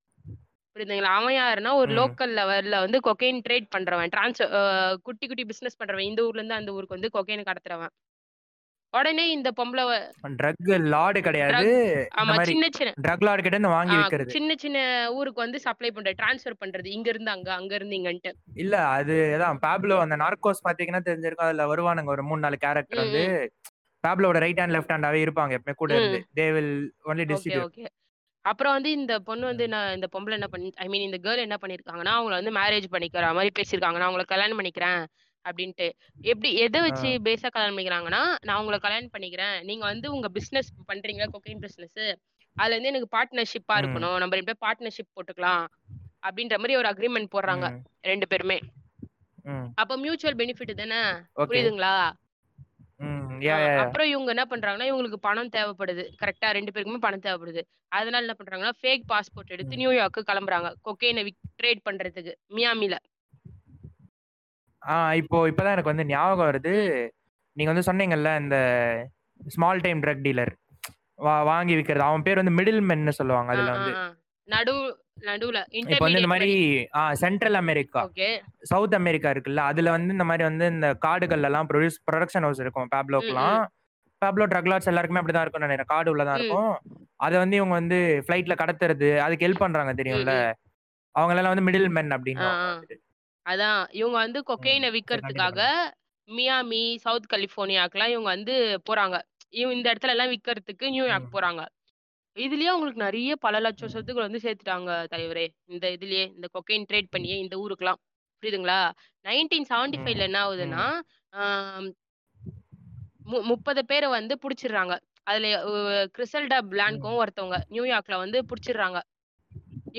புரியுதுங்களா அவன் யாருன்னா ஒரு. லோக்கல் லெவல்ல வந்து கொக்கைன் ட்ரேட் பண்றவன். டிரான்ஸ்ஃபர் குட்டி குட்டி பிசினஸ் பண்றவன். இந்த ஊர்ல இருந்து அந்த ஊருக்கு வந்து கொக்கைன் கடத்துறவன். உடனே இந்த பொம்பளை ட்ரக் லார்டு கிடையாது. ஆமா சின்ன சின்ன ட்ரக் லார்டு கிட்ட இருந்து வாங்கி விக்கிறது. சின்ன சின்ன ஊருக்கு வந்து சப்ளை பண்ற டிரான்ஸ்ஃபர் பண்றது. இங்க இருந்து அங்க அங்க இருந்து இங்கன்ட்டு இல்ல அது அதான் பாப்லோ அந்த நார்கோஸ் பாத்தீங்கன்னா தெரிஞ்சிருக்கும். அதுல வருவானுங்க. ஒரு மூணு நாலு கேரக்டர் வந்து பாப்லோட ரைட் ஹேண்ட் லெஃப்ட் ஹேண்டாவே இருப்பாங்க. எப்பவுமே கூட. இருந்து. They will only distribute okay அப்புறம் வந்து இந்த பொண்ணு வந்து நான் இந்த பொம்பளை என்ன பண்ணி ஐ மீன் இந்த கேர்ள் என்ன பண்ணிருக்காங்கன்னா அவங்கள வந்து மேரேஜ் பண்ணிக்கிற மாதிரி பேசியிருக்காங்க. நான் உங்களை கல்யாணம் பண்ணிக்கிறேன் அப்படின்ட்டு. எப்படி எதை வச்சு பேஸா கல்யாணம் பண்ணிக்கிறாங்கன்னா நான் உங்களை கல்யாணம் பண்ணிக்கிறேன். நீங்க வந்து உங்க பிசினஸ் பண்றீங்க கொக்கைன் பிசினஸ் அதுல இருந்து எனக்கு பார்ட்னர்ஷிப்பா. இருக்கணும். நம்ம ரெண்டு பேரும் பார்ட்னர்ஷிப் போட்டுக்கலாம் அப்படின்ற மாதிரி ஒரு அக்ரிமெண்ட் போடுறாங்க ரெண்டு பேருமே. அப்ப மியூச்சுவல் பெனிஃபிட் தானே? புரியுதுங்களா? அப்புறம் இவங்க என்ன பண்றாங்கன்னா இவங்களுக்கு பணம் தேவைப்படுது. கரெக்டா ரெண்டு பேருக்குமே பணம் தேவைப்படுது. அதனால என்ன பண்றாங்கன்னா ஃபேக் பாஸ்போர்ட் எடுத்து. நியூயார்க்கு கிளம்புறாங்க. கொக்கைனை ட்ரேட் பண்றதுக்கு. மியாமில ஆ இப்போ இப்பதான் எனக்கு வந்து ஞாபகம் வருது. நீங்க வந்து சொன்னீங்கல்ல இந்த ஸ்மால் டைம் ட்ரக் டீலர் வாங்கி விக்கிறது. அவன் பேர் வந்து மிடில் மென்னு சொல்லுவாங்க அதுல வந்து. நடு நடுவுல இப்போ வந்து இந்த மாதிரி சென்ட்ரல் அமெரிக்கா சவுத் அமெரிக்கா இருக்குல்ல அதுல வந்து இந்த மாதிரி வந்து இந்த காடுகள்ல எல்லாம் ப்ரொடியூஸ் ப்ரொடக்ஷன் ஹவுஸ் இருக்கும் பேப்லோக்கெல்லாம் பேப்லோ ட்ரக் லாட்ஸ் எல்லாருக்குமே அப்படிதான் இருக்கும் நினைக்கிறேன் காடு உள்ளதான். இருக்கும். அதை வந்து இவங்க வந்து ஃபிளைட்ல கடத்துறது அதுக்கு ஹெல்ப் பண்றாங்க தெரியும்ல. அவங்க எல்லாம் வந்து மிடில் மென் அப்படின்னு. அதான் இவங்க வந்து கொக்கைனை விக்கிறதுக்காக மியாமி சவுத் கலிபோர்னியாக்கெல்லாம் இவங்க வந்து போறாங்க. இவங்க இந்த இடத்துல எல்லாம் விக்கிறதுக்கு நியூயார்க். போறாங்க. இதுலயே அவங்களுக்கு நிறைய பல லட்சம் சொத்துக்கள் வந்து சேர்த்துட்டாங்க தலைவரே. இந்த இதுலயே இந்த கொக்கைன் ட்ரேட் பண்ணியே இந்த ஊருக்குலாம் புரியுதுங்களா? நைன்டீன் செவன்டி ஃபைவ்ல என்ன ஆகுதுன்னா முப்பது பேரை வந்து புடிச்சிடுறாங்க. அதுல கிறிசல்டா பிளான்கும் ஒருத்தவங்க நியூயார்க்ல வந்து புடிச்சிடுறாங்க.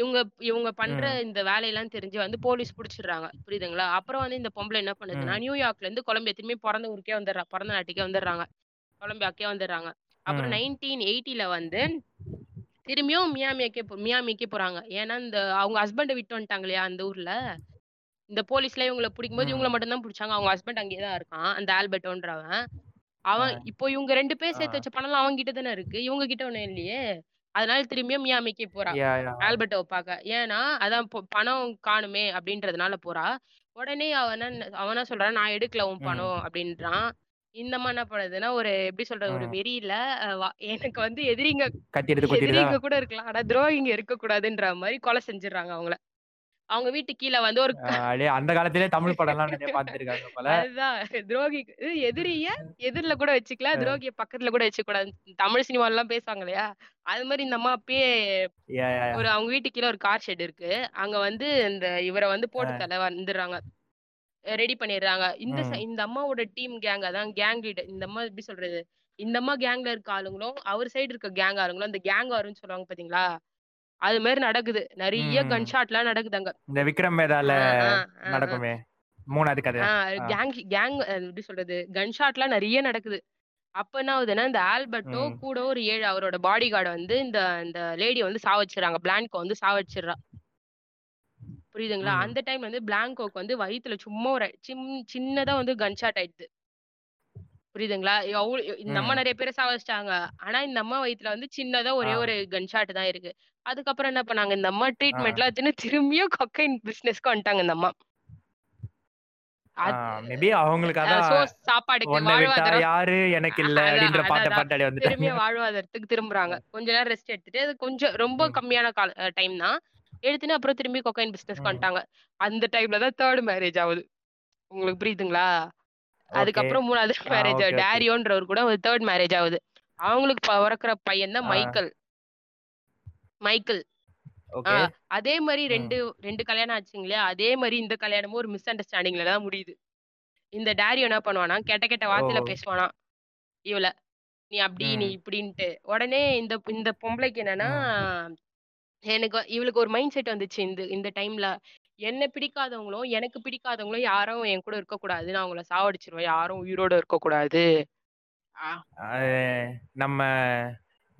இவங்க இவங்க பண்ற. இந்த வேலையெல்லாம் தெரிஞ்சு வந்து போலீஸ் புடிச்சிடுறாங்க. புரியுதுங்களா? அப்புறம் வந்து இந்த பொம்பளை என்ன பண்ணுதுன்னா நியூயார்க்ல இருந்து கொலம்பியா திரும்பி பிறந்த ஊருக்கே வந்துடுறா பிறந்த நாட்டுக்கே வந்துடுறாங்க. கொலம்பியாக்கே வந்துடுறாங்க. அப்புறம். நைன்டீன் எயிட்டில வந்து திரும்பியும் மியாமிக்கே போ மியாமிக்கே போறாங்க. ஏன்னா இந்த அவங்க ஹஸ்பண்டை விட்டு வந்துட்டாங்க இல்லையா அந்த ஊர்ல? இந்த போலீஸ்ல இவங்களை பிடிக்கும்போது. இவங்கள மட்டும் தான் பிடிச்சாங்க. அவங்க ஹஸ்பண்ட் அங்கேயே தான் இருக்கான் அந்த ஆல்பர்ட்டோன்றவன். அவன் இப்போ இவங்க ரெண்டு பேர் சேர்த்து. வச்ச பணம் அவங்க கிட்ட தானே இருக்கு. இவங்க கிட்ட ஒண்ணும் இல்லையே. அதனால திரும்பியும் மியாமிக்கே போறா. ஆல்பர்ட்டோ பார்க்க ஏன்னா அதான் பணம் காணுமே அப்படின்றதுனால போறா. உடனே அவன் அவன் சொல்றான்? நான் எடுக்கல உன். பணம் அப்படின்றான். இந்த என்ன பண்ணுதுன்னா ஒரு எப்படி சொல்றது ஒரு. வெறியில வா- எனக்கு வந்து எதிரிங்க கத்தி எடுத்து குத்திடுதா எதிரிங்க கூட இருக்கலாம். ஆனா துரோகிங்க இருக்க கூடாதுன்ற மாதிரி கொலை செஞ்சிடறாங்க அவங்கள. அவங்க வீட்டு கீழே வந்து ஒரு அப்படியே அந்த காலத்திலே தமிழ் படம் எல்லாம் நிறைய பார்த்திருக்காங்க போல. அதுதான். துரோகி இது எதிரிய எதிரில கூட வச்சுக்கலாம். துரோகிய பக்கத்துல கூட வச்சுக்க கூடாது தமிழ் சினிமால எல்லாம் பேசுவாங்க இல்லையா? அது மாதிரி இந்த அம்மா அப்பயே. ஒரு அவங்க வீட்டு கீழே ஒரு கார் ஷெட் இருக்கு. அங்க வந்து இந்த இவரை வந்து போட்டு தலை வந்துடுறாங்க. ரெடி பண்ணிடுறாங்க. இந்த ச-. இந்த அம்மாவோட டீம் கேங் அதான் கேங் லீடர். இந்த அம்மா எப்படி சொல்றது? இந்த அம்மா கேங்ல இருக்க ஆளுங்களும் அவர் சைடு இருக்க கேங் ஆளுங்களும் அந்த கேங் வரும்னு சொல்லுவாங்க பாத்தீங்களா? அது மாதிரி நடக்குது. நிறைய ம். கன்ஷாட்லாம் நடக்குது அங்க. இந்த விக்ரம் ஆ. நடக்குமே. மூணாவது கதை. ஆ. கேங் கேங் எப்படி சொல்றது? கன்ஷாட்லாம் நிறைய நடக்குது. அப்ப என்ன ஆகுதுன்னா இந்த ஆல்பர்ட்டோ ம். கூட ஒரு ஏழு அவரோட பாடி கார்டை வந்து இந்த இந்த லேடியை வந்து சாவச்சிடுறாங்க பிளான்கோ வந்து சாவச்சிடுறா புரியுதுங்களா? அந்த டைம்ல வந்து பிளாங்கோக்கு வந்து வயித்துல சும்மா ஒரு சின்னதா வந்து கன் ஷாட் ஆயிடுது. புரியுதுங்களா? எவ்ளோ இந்த அம்மா. நெறைய பேர சாவடிச்சுட்டாங்க. ஆனா இந்த அம்மா வயித்துல வந்து சின்னதா. ஒரே ஒரு கன் ஷாட் தான் இருக்கு. அதுக்கப்புறம் என்ன பண்ணாங்க, இந்த அம்மா. ட்ரீட்மெண்ட்லாம் எடுத்துன்னு திரும்பியும் கொக்கைன் பிசினஸ்க்கு வந்துட்டாங்க இந்த அம்மா. மேபி அவங்களுக்கு அதான் சாப்பாடுக்கு "உன்ன விட்டா வாழ்வாதாரம் யாரு எனக்கு இல்ல" அப்படின்ற பாட்ட. பாட்டாடி வாழ்வாதாரத்துக்கு திரும்புறாங்க. கொஞ்ச நேரம் ரெஸ்ட் எடுத்துட்டு, அது கொஞ்சம் ரொம்ப. கம்மியான கால டைம் தான். எடுத்துன்னு அப்புறம் திரும்பி கொக்கைன் பிசினஸ்க்கு ம். வந்துட்டாங்க. அந்த டைம்ல தான் 3 மேரேஜ் ஆவுது. உங்களுக்கு புரியுதுங்களா? அதுக்கப்புறம் 3வது ஆ மேரேஜ். டேரியோன்றவர் கூட ஒரு 3 மேரேஜ் ஆவுது. அவங்களுக்கு பொறக்கிற பையன் தான். மைக்கேல். மைக்கேல். அதே மாரி ம். 2 2 கல்யாணம் ஆச்சுங்க இல்லையா? அதே மாரி இந்த கல்யாணமும் ஒரு மிஸ் அண்டர்ஸ்டாண்டிங்ல தான் முடியுது. இந்த டாரியோ என்ன பண்ணுவான்னா, கெட்ட கெட்ட வார்த்தையில ஓ! பேசுவானாம் இவள. "நீ அப்படி, நீ. இப்படின்ட்டு." உடனே இந்த இந்த பொம்பளைக்கு என்னன்னா. எனக்கு இவளுக்கு ஒரு மைண்ட் செட் வந்துச்சு இந்த இந்த டைம்ல. என்ன பிடிக்காதவங்களும், எனக்கு பிடிக்காதவங்களும் யாரும் என் கூட இருக்கக்கூடாது. நான் அவங்கள சாவடிச்சிருவேன் யாரும் உயிரோட இருக்கக்கூடாது. நம்ம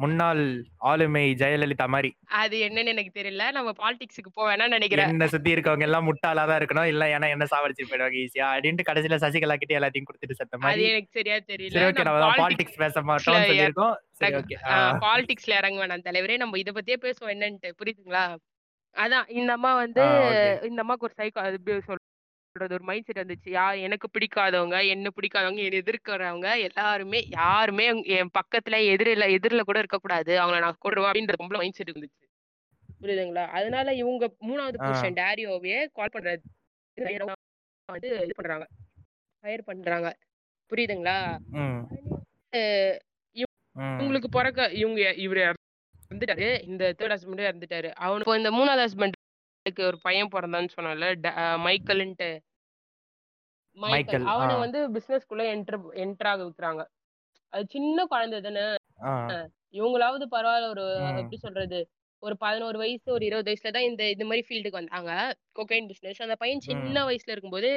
முன்னாள் ஆளுமை ஜெயலலிதா மாரி. அது என்னன்னு எனக்கு தெரியல. நம்ம பாலிடிக்ஸ்க்கு போ வேணாம்னு நெனைக்கிறேன். என்ன சுத்தி இருக்கவங்க எல்லாம் முட்டாளா தான் இருக்கணும். இல்ல ஏன்னா என்ன சாவடிச்சுட்டு போயிடுவாங்க ஈஸியா. அப்படின்ட்டு கடைசியில சசிகலா கிட்ட எல்லாத்தையும் குடுத்துட்டு செத்த அது மாரி. எனக்கு சரியா தெரியல. ஓகே. நம்ம பாலிடிக்ஸ் பேச. ஆ ஆ. பாலிடிக்ஸ்ல இறங்க வேணாம் தலைவரே. நம்ம இத பத்தியே பேசுவோம் என்னன்ட்டு. புரியுதுங்களா? அதான் இந்த அம்மா வந்து. இந்த அம்மாக்கு ஒரு சைக்கோ சொல்றது ஒரு மைண்ட் செட் வந்துச்சு. யார் எனக்கு பிடிக்காதவங்க, என்ன பிடிக்காதவங்க, என்ன எதிர்க்கிறவங்க எல்லாருமே யாருமே என் பக்கத்துல எதிரில எதிர்ல கூட இருக்கக்கூடாது. அவங்கள நான் கொன்றுவேன் அப்படின்ற பொம்பள மைண்ட் செட் இருந்துச்சு. புரியுதுங்களா? அதனால இவங்க 3வது ஆ. புருஷன் டாரியோவையே கால் பண்றாரு. வந்து இது பண்றாங்க. ஃபயர் பண்றாங்க. புரியுதுங்களா? இவங்களுக்கு பொறக்க இவங்க இவரு இறந்துட்டாரு. இந்த 3 ஹஸ்பண்டும் இறந்துட்டாரு. அவனுக்கு இந்த 3வது ஹஸ்பண்டுக்கு ஒரு பையன் பொறந்தான்னு சொன்னேன்ல. ட மைக்கேல்ன்ட்டு. மைக்கேல். மைக்கேல். ஆ. அவன வந்து பிசினஸ்க்குள்ள என்டர் என்டர் ஆக வைக்கிறாங்க. அது சின்ன குழந்தை தானே. ஆ. இவங்களாவது பரவால்ல ஒரு ம். எப்படி சொல்றது? ஒரு 11 வயசு, ஒரு 20 வயசுல தான் இந்த இது மாரி ஃபீல்டுக்கு வந்தாங்க. Cocaine business. அந்த பையன் சின்ன ம். வயசுல இருக்கும்போது,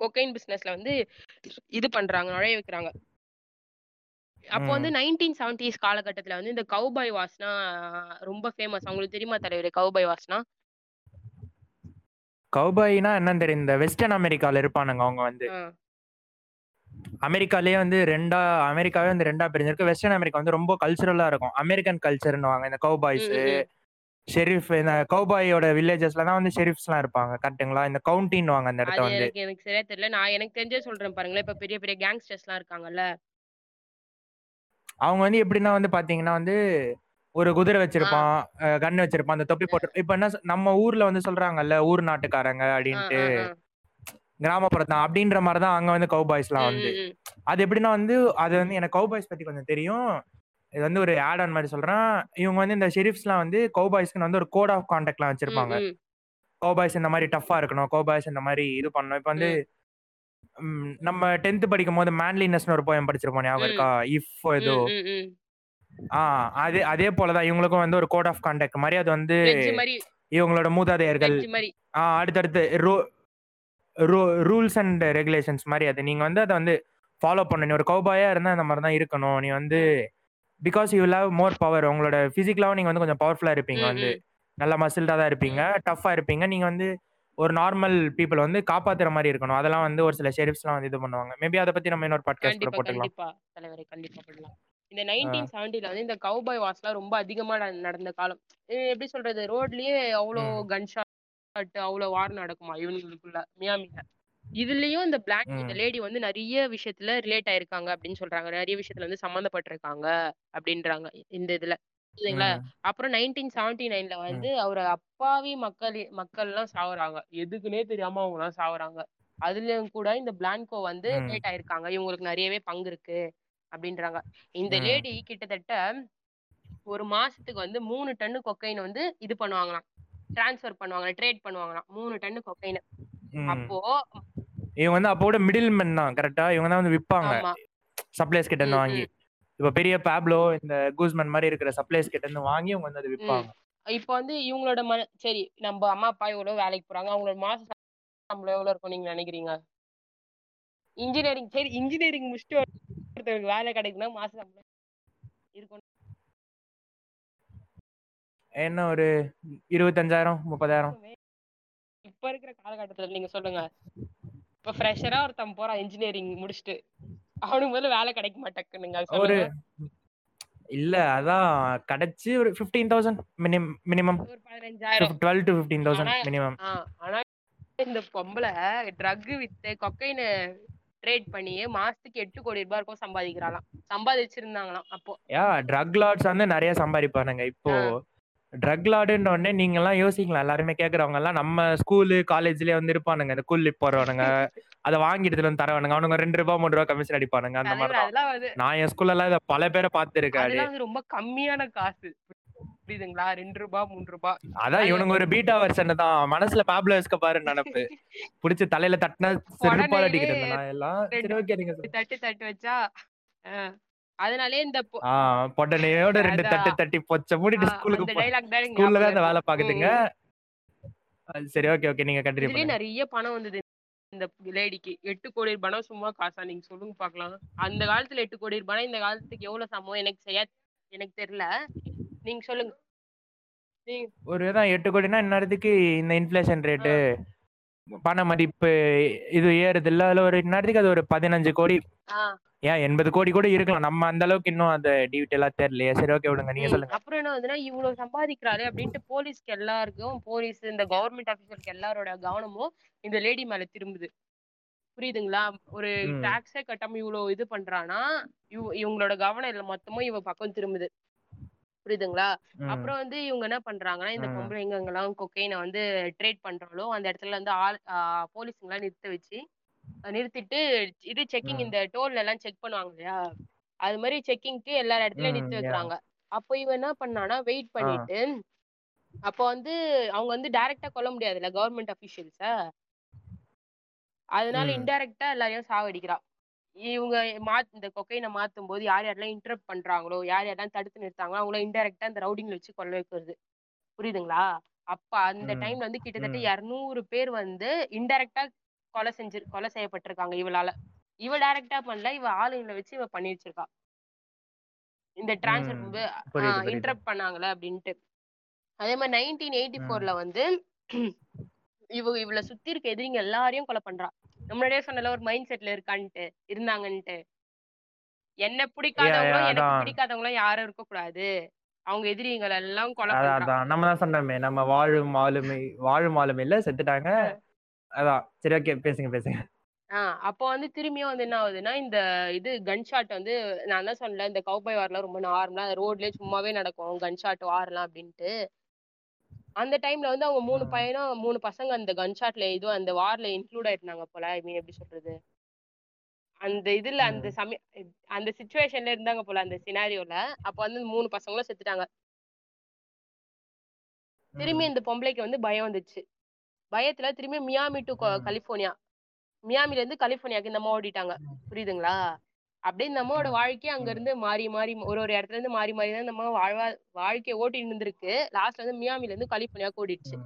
கொக்கைன் பிசினஸ்ல வந்து இது பண்றாங்க. நுழைய வைக்கிறாங்க. அப்போ வந்து ம். 1970ஸ் காலகட்டத்துல வந்து இந்த கௌபாய் வாஸ்னா ரொம்ப ஃபேமஸ். உங்களுக்கு தெரியுமா தலைவரே கௌபாய் வாஸ்னா? கௌபாய்னா என்னன்னு தெரியும். இந்த வெஸ்டர்ன் அமெரிக்கால இருப்பானுங்க அவங்க வந்து. அமெரிக்காலயே வந்து 2ஆ அமெரிக்காவே வந்து 2ஆ பிரிஞ்சிருக்கு. வெஸ்டர்ன் அமெரிக்கா வந்து ரொம்ப கல்ச்சுரலா இருக்கும். அமெரிக்கன் கல்ச்சர்ன்னுவாங்க. இந்த ம், கௌபாய்ஸு. ஷெரிஃப் இந்த கௌபாயோட வில்லேஜஸ்ல தான் வந்து ஷெரிஃப்ஸ்லாம் இருப்பாங்க. கரெக்ட்டுங்களா? இந்த கவுண்டின்னுவாங்க அந்த இடத்த அது வந்து. எனக்கு எனக்கு சரியா தெரியல. நான் எனக்கு தெரிஞ்சத சொல்றேன் பாருங்களேன். இப்ப பெரிய பெரிய கேங்ஸ்டர்ஸ்லாம் இருக்காங்கல்ல. அவங்க வந்து எப்படின்னா வந்து பார்த்தீங்கன்னா வந்து, ஒரு குதிரை. வச்சிருப்பான், கன் வச்சிருப்பான், அந்த தொப்பி போட்டு இப்ப என்ன நம்ம ஊர்ல வந்து சொல்றாங்கல்ல, ஊர் நாட்டுக்காரங்க அப்படின்ட்டு. கிராமப்புறத்தான் அப்படின்ற மாரி தான் அங்க வந்து கௌபாய்ஸ்லாம் ம், வந்து. அது எப்படின்னா வந்து அது வந்து எனக்கு கௌபாய்ஸ் பத்தி கொஞ்சம் தெரியும். இது வந்து ஒரு ஆட் ஆன் மாரி சொல்றேன். இவங்க வந்து இந்த ஷெரிஃப்ஸ்லாம் வந்து கௌபாய்ஸ்க்குன்னு வந்து ஒரு கோட் ஆஃப் கான்டக்ட்லாம் வச்சிருப்பாங்க. ம். கௌபாய்ஸ் இந்த மாரி டஃப்பா இருக்கணும். கௌபாய்ஸ் இந்த மாரி இது பண்ணணும். இப்ப வந்து நம்ம 10த் படிக்கும்போது மேன்லினஸ்ன்னு ஒரு போயம் படிச்சிருப்போம். ஞாபகம். இருக்கா? இஃப் ஏதோ. ஆ அதே அதே போல தான் இவங்களுக்கும் வந்து ஒரு கோட் ஆஃப் கான்டக்ட் மாரி அது வந்து மாரி இவங்களோட மூதாதையர்கள் மாரி. ஆ அடுத்தடுத்து ரூ ரூ ரூல்ஸ் அண்ட் ரெகுலேஷன்ஸ் மாரி அது. நீங்க வந்து அத வந்து ஃபாலோ பண்ணணும். நீ ஒரு கௌபாயா இருந்தா இந்த மாரி தான் இருக்கணும். நீ வந்து because you will have more power. உங்களோட பிசிக்கலாவும் நீங்க வந்து கொஞ்சம் பவர்ஃபுல்லா இருப்பீங்க ம், வந்து. ம். நல்ல மசில்டா தான் இருப்பீங்க. டஃப்பா இருப்பீங்க. நீங்க வந்து ஒரு நார்மல் பீப்பிள் வந்து காப்பாத்துற மாரி இருக்கணும். அதெல்லாம் வந்து ஒரு சில ஷெரிஃப்ஸ்லாம் வந்து இது பண்ணுவாங்க. மேபி அத பத்தி நம்ம இன்னொரு பாட்காஸ்ட் கூட கண்டிப்பா, போட்டுக்கலாம். கண்டிப்பா. தலைவரே கண்டிப்பா பண்ணலாம். இந்த ஆ. 1970ல வந்து இந்த கௌபாய் வார்ஸ்லாம் ரொம்ப அதிகமா நடந்த காலம். எப்படி சொல்றது? ரோட்லயே அவ்ளோ ம். கன் ஷாட் அவ்ளோ வார் நடக்குமா இவங்களுக்குள்ள மியாமில. இதுலயும் இந்த பிளாக் இந்த. லேடி வந்து நெறைய விஷயத்துல ரிலேட் ஆயிருக்காங்க அப்படின்னு சொல்றாங்க. நெறைய விஷயத்துல வந்து சம்மந்தப்பட்டிருக்காங்க அப்படின்றாங்க இந்த இதுல. புரியுதுங்களா? ம். அப்புறம் 1979ல ம். வந்து அவரு அப்பாவி மக்கள் மக்கள்லாம் சாவுறாங்க. எதுக்குன்னே தெரியாம அவங்கலாம் சாவுறாங்க. அதுலயும் கூட இந்த பிளான்கோ வந்து ம். ரிலேட் ஆயிருக்காங்க. இவங்களுக்கு நெறையவே பங்கு இருக்கு அப்படின்றாங்க. இந்த. லேடி கிட்டத்தட்ட ஒரு மாசத்துக்கு வந்து 3 டன்னு கொக்கைன் வந்து இது பண்ணுவாங்களாம். ட்ரான்ஸ்ஃபர் பண்ணுவாங்களாம். ட்ரேட் பண்ணுவாங்களாம். 3 டன்னு கொக்கைன. அப்போ இவங்க வந்து அப்போ கூட மிடில் மென் தான். கரெக்ட்டா? இவங்க தான் வந்து விப்பாங்க. ஆமா. சப்ளையர்ஸ் கிட்ட இருந்து வாங்கி. இப்ப பெரிய பாப்லோ, இந்த கூஸ்மன் மாரி இருக்கிற சப்ளையர்ஸ் கிட்ட இருந்து வாங்கி இவங்க வந்து அத ம். விப்பாங்க. இப்ப வந்து இவங்களோட மன சரி நம்ப அம்மா, அப்பா எவ்வளோ வேலைக்கு போறாங்க. அவங்களோட மாச சம்பளம் எவ்வளோ இருக்கும்னு நீங்க நெனைக்கிறீங்க? இன்ஜினியரிங் சரி இன்ஜினியரிங் முடிச்சுட்டு ஒருத்தருக்கு வேலை கிடைக்குதுன்னா மாச சம்பளம் இருக்கும். என்ன ஒரு 25,000 30,000 இருக்குமே. இப்ப இருக்கிற காலகட்டத்துல நீங்க சொல்லுங்க. இப்ப ஃப்ரெஷரா ஒருத்தன் போறான் இன்ஜினியரிங் முடிச்சுட்டு. அவனுக்கு முதல்ல வேலை கிடைக்க மாட்டேங்குனுங்க ஒரு இல்ல அதான் கிடைச்சு ஒரு fifteen thousand minimum minimum twelve to fifteen thousand minimum ஆனா இந்த பொம்பளை ட்ரக் வித்து கொக்கைன்னு ட்ரேட் பண்ணி மாசத்துக்கு எட்டு கோடி ரூபாய் இருக்கும் சம்பாதிக்கிறாளாம். சம்பாதிச்சிருந்தாங்களாம் அப்போ. யா ட்ரக் லார்ட்ஸ் வந்து நிறைய சம்பாதிப்பானுங்க. இப்போ ட்ரக் லார்டுன்ற உடனே நீங்க எல்லாம் யோசிக்கலாம். எல்லாருமே கேக்குறவங்க எல்லாம் நம்ம ஸ்கூலு காலேஜ்லயே வந்து இருப்பானுங்க. இந்த கூலி போறவனுங்க அதை வாங்கி எடுத்துட்டு வந்து தரவனுங்க. அவனுங்க ரெண்டு ரூபாய் மூணு ரூபாய் கமிஷன் அடிப்பானுங்க. அந்த மாதிரி தலைவர் தான் அதெல்லாம் வந்து நான் என் ஸ்கூல்ல எல்லாம் இதை பல பேரை அதெல்லாம் வந்து ரொம்ப கம்மியான காசு. புரியுதுங்களா? ரெண்டு ரூபாய் மூணு ரூபாய் அதான் இவனுங்க ஒரு பீட்டா வெர்ஷன் தான். மனசுல பாப்ல இருக்க பாரு நினப்பு. புடிச்சு தலையில தட்டினா செருப்பால் அடிக்கிட்டு இருந்தேன் நான் எல்லாம். சரி ஓகே நீங்க சொல்லுங்க. தட்டு தட்டு வச்சா அதனாலே இந்த பொட்டனையோட ரெண்டு. தட்டு தட்டி பொச்ச. மூடிட்டு ஸ்கூலுக்கு அந்த ஸ்கூல்ல தான் இந்த வேலை. பாக்குதுங்க சரி ஓகே ஓகே நீங்க கண்டினியூ நிறைய பணம் வந்தது இந்த லேடிக்கு எட்டு கோடி பணம் சும்மா காசா? நீங்க சொல்லுங்க பார்க்கலாம். அந்த காலத்துல எட்டு கோடி பணம் இந்த காலத்துக்கு எவ்வளவு சமம் எனக்கு செய்ய எனக்கு தெரியல. நீங்க சொல்லுங்க. நீங்க ஒரு தான் எட்டு கோடினா இந்நேரத்துக்கு இந்த இன்ஃப்ளேஷன் ரேட்டு பண மதிப்பு இது ஏறுது இல்ல அதுல ஒரு இந்நேரத்துக்கு அது ஒரு பதினஞ்சு கோடி. ஏன் எண்பது கோடி கூட இருக்கலாம். நம்ம அந்த அளவுக்கு இன்னும் அந்த டீட்டெயிலா தெரியலையே. சரி ஓகே விடுங்க. நீங்க. சொல்லுங்க. அப்புறம் என்ன வந்துன்னா இவ்வளவு சம்பாதிக்கிறாளே அப்படின்ட்டு போலீஸ்க்கு எல்லாருக்கும் போலீஸ் இந்த கவர்மெண்ட் ஆபீசருக்கு எல்லாரோட கவனமும் இந்த லேடி மேல திரும்புது. புரியுதுங்களா? ஒரு. டாக்ஸே கட்டாம இவ்வளவு இது பண்றானா இவ- இவங்களோட கவனம் இல்ல மொத்தமும் இவ பக்கம் திரும்புது. புரியுதுங்களா அப்புறம் வந்து இவங்க என்ன பண்றாங்கன்னா இந்த ம். பொம்பளை எங்கெங்கெல்லாம் கொக்கைனை வந்து ட்ரேட் பண்றாங்களோ அந்த இடத்துல வந்து ஆள் போலீஸுங்கெல்லாம் நிறுத்த வச்சு நிறுத்திட்டு இது செக்கிங். இந்த டோல்ல எல்லாம் செக் பண்ணுவாங்க இல்லையா அது மாதிரி செக்கிங்க்கு எல்லா இடத்துலயும் நிறுத்தி. வைக்கிறாங்க அப்போ இவன் என்ன பண்ணானா வெயிட் பண்ணிட்டு அப்போ வந்து அவங்க வந்து டைரக்டா கொல்ல முடியாதுல்ல கவர்மெண்ட் அபிஷியல்ஸ அதனால. இன்டைரக்டா எல்லாரையும் சாவடிக்கிறா இவங்க மாத் இந்த கொக்கைனை மாத்தும் போது யார் யாரெல்லாம் இன்டரப்ட் பண்றாங்களோ யார் யாரெல்லாம் தடுத்து நிறுத்தாங்களோ அவங்கள இன்டைரக்டா இந்த ரவுடிங்ல வச்சு கொல்ல வைக்கிறது புரியுதுங்களா அப்ப அந்த. டைம்ல வந்து கிட்டத்தட்ட. இருநூறு பேர் வந்து இன்டைரக்டா கொலை செஞ்சு கொலை செய்யப்பட்டிருக்காங்க இவளால இவ டைரக்டா பண்ணல இவ ஆளுங்களை வச்சு இவ பண்ணி வச்சிருக்கா இந்த. டிரான்ஸ்ஃபர். இன்டரப்ட் பண்ணாங்களே அப்படின்ட்டு அதே மாதிரி நைன்டீன் எயிட்டி ஃபோர்ல வந்து இவ இவளை சுத்தி இருக்க எதிரிங்க எல்லாரையும் கொலை பண்றா முன்னாடியே சொன்னல ஒரு மைண்ட் செட்ல இருக்கான்ட்டு இருந்தாங்கன்ட்டு. என்ன பிடிக்காதவங்களும் எனக்கு. பிடிக்காதவங்களும் யாரும் இருக்க கூடாது அவங்க எதிரிகள் எல்லாம் கொலை அதான் நம்ம தான் சொன்னோமே நம்ம வாழும் ஆளுமை வாழும் ஆளுமை இல்ல செத்துட்டாங்க அதான். சரி ஓகே. பேசுங்க பேசுங்க. ஆஹ் அப்போ வந்து திரும்பியும் வந்து என்ன ஆகுதுன்னா இந்த இது கன் ஷாட் வந்து நான் தான் சொன்னல இந்த கவுபாய் வார்லாம் ரொம்ப நார்மலா ரோட்லயே சும்மாவே நடக்கும் கன் ஷாட் வாரலாம் அப்படின்ட்டு. அந்த டைம்ல வந்து அவங்க மூணு. பையனும் மூணு பசங்க அந்த கன் ஷாட்ல இதுவும் அந்த வார்ல இன்க்ளூட் ஆயிருந்தாங்க போல ஐ மீன் எப்படி சொல்றது? அந்த இதுல அந்த. சமய அந்த சுச்சுவேஷன்ல இருந்தாங்க போல அந்த சினாரியோல அப்ப வந்து மூணு பசங்களும் செத்துட்டாங்க. திரும்பி இந்த பொம்பளைக்கு வந்து பயம் வந்துச்சு. பயத்துல திரும்பி மியாமி டு. கலிபோர்னியா மியாமில இருந்து கலிபோர்னியாக்கு இந்த அம்மா ஓடிட்டாங்க. புரியுதுங்களா? அப்படியே இந்த அம்மாவோட ம். வாழ்க்கைய அங்க இருந்து மாறி மாறி ஒரு ஒரு இடத்துல இருந்து மாறி மாறி தான் இந்த அம்மா வாழ்வா வாழ்க்கைய ஓட்டி இருந்திருக்கு. லாஸ்ட்ல வந்து மியாமில இருந்து கலிபோர்னியாக்கு ஓடிடுச்சு.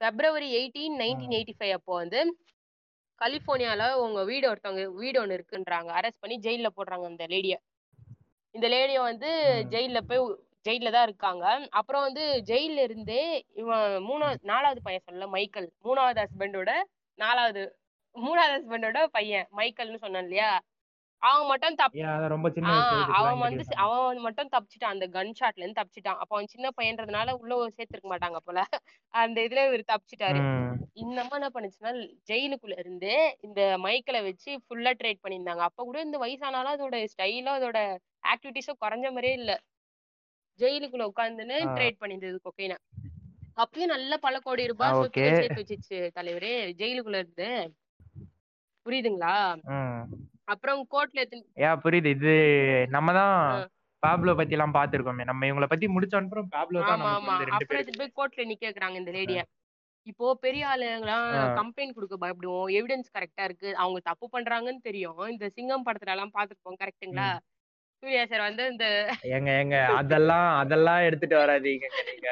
February eighteen nineteen eighty five அப்போ வந்து கலிபோர்னியால உங்க வீடு ஒருத்தவங்க வீடு ஒண்ணு இருக்குன்றாங்க. அரெஸ்ட் பண்ணி ஜெயில்ல போடுறாங்க இந்த லேடிய இந்த லேடிய வந்து ம். ஜெயில்ல போய் ஜெயில்ல தான் இருக்காங்க. அப்புறம் வந்து ஜெயில்ல இருந்தே இவன் மூணாவது நாலாவது பையன் சொல்லல மைக்கேல். மூணாவது ஹஸ்பண்டோட நாலாவது மூணாவது ஹஸ்பண்டோட பையன் மைக்கேல்னு சொன்னேன் இல்லையா? அவன் மட்டும் தப் வயசுல இதுக்கு அவன் வந்து அவன் மட்டும் தப்பிச்சிட்டான். அந்த கன் ஷாட்ல இருந்து தப்பிச்சிட்டான். அப்ப அவன் சின்ன பையன்றதுனால உள்ள சேர்த்திருக்க மாட்டாங்க போல. அந்த இதுல இவர் தப்பிச்சிட்டாரு. இந்த அம்மா என்ன பண்ணுச்சுன்னா ஜெயிலுக்குள்ள இருந்து இந்த மைக்கேல வச்சு ஃபுல்லா ட்ரேட் பண்ணியிருந்தாங்க. அப்ப கூட இந்த வயசானாலும் அதோட ஸ்டைலும் அதோட ஆக்டிவிட்டிஸும் குறைஞ்ச மாதிரியே இல்ல. ஜெயிலுக்குள்ள உட்காந்துன்னு. ட்ரேட் பண்ணியிருந்தது கொக்கைனை அப்பயும் நல்ல பல கோடி ரூபாய் சேர்த்து வச்சிச்சு தலைவரே. ஜெயிலுக்குள்ள இருந்து. புரியுதுங்களா. அப்புறம் கோர்ட்ல ஏன் புரியுது. இது நம்ம தான். பாப்லோ பத்தி எல்லாம் பாத்துருக்கோமே. நம்ம இவங்கள பத்தி முடிச்ச அப்புறம் பாப்லோ தான் ஆமா ஆமா. அப்புறம் இது போய் கோர்ட்ல நிக்க வைக்கிறாங்க இந்த லேடிய இப்போ பெரிய ஆளுங்கலாம் ஆ. கம்ப்ளைண்ட் கொடுக்க பயப்படுவோம். எவிடன்ஸ் கரெக்டா இருக்கு. அவங்க தப்பு பண்றாங்கன்னு தெரியும். இந்த சிங்கம் படத்துல எல்லாம் பாத்துருப்போம் கரெக்ட்டுங்களா சூர்யா சார் வந்து இந்த ஏங்க ஏங்க அதெல்லாம் அதெல்லாம் எடுத்துட்டு வராதீங்க நீங்க.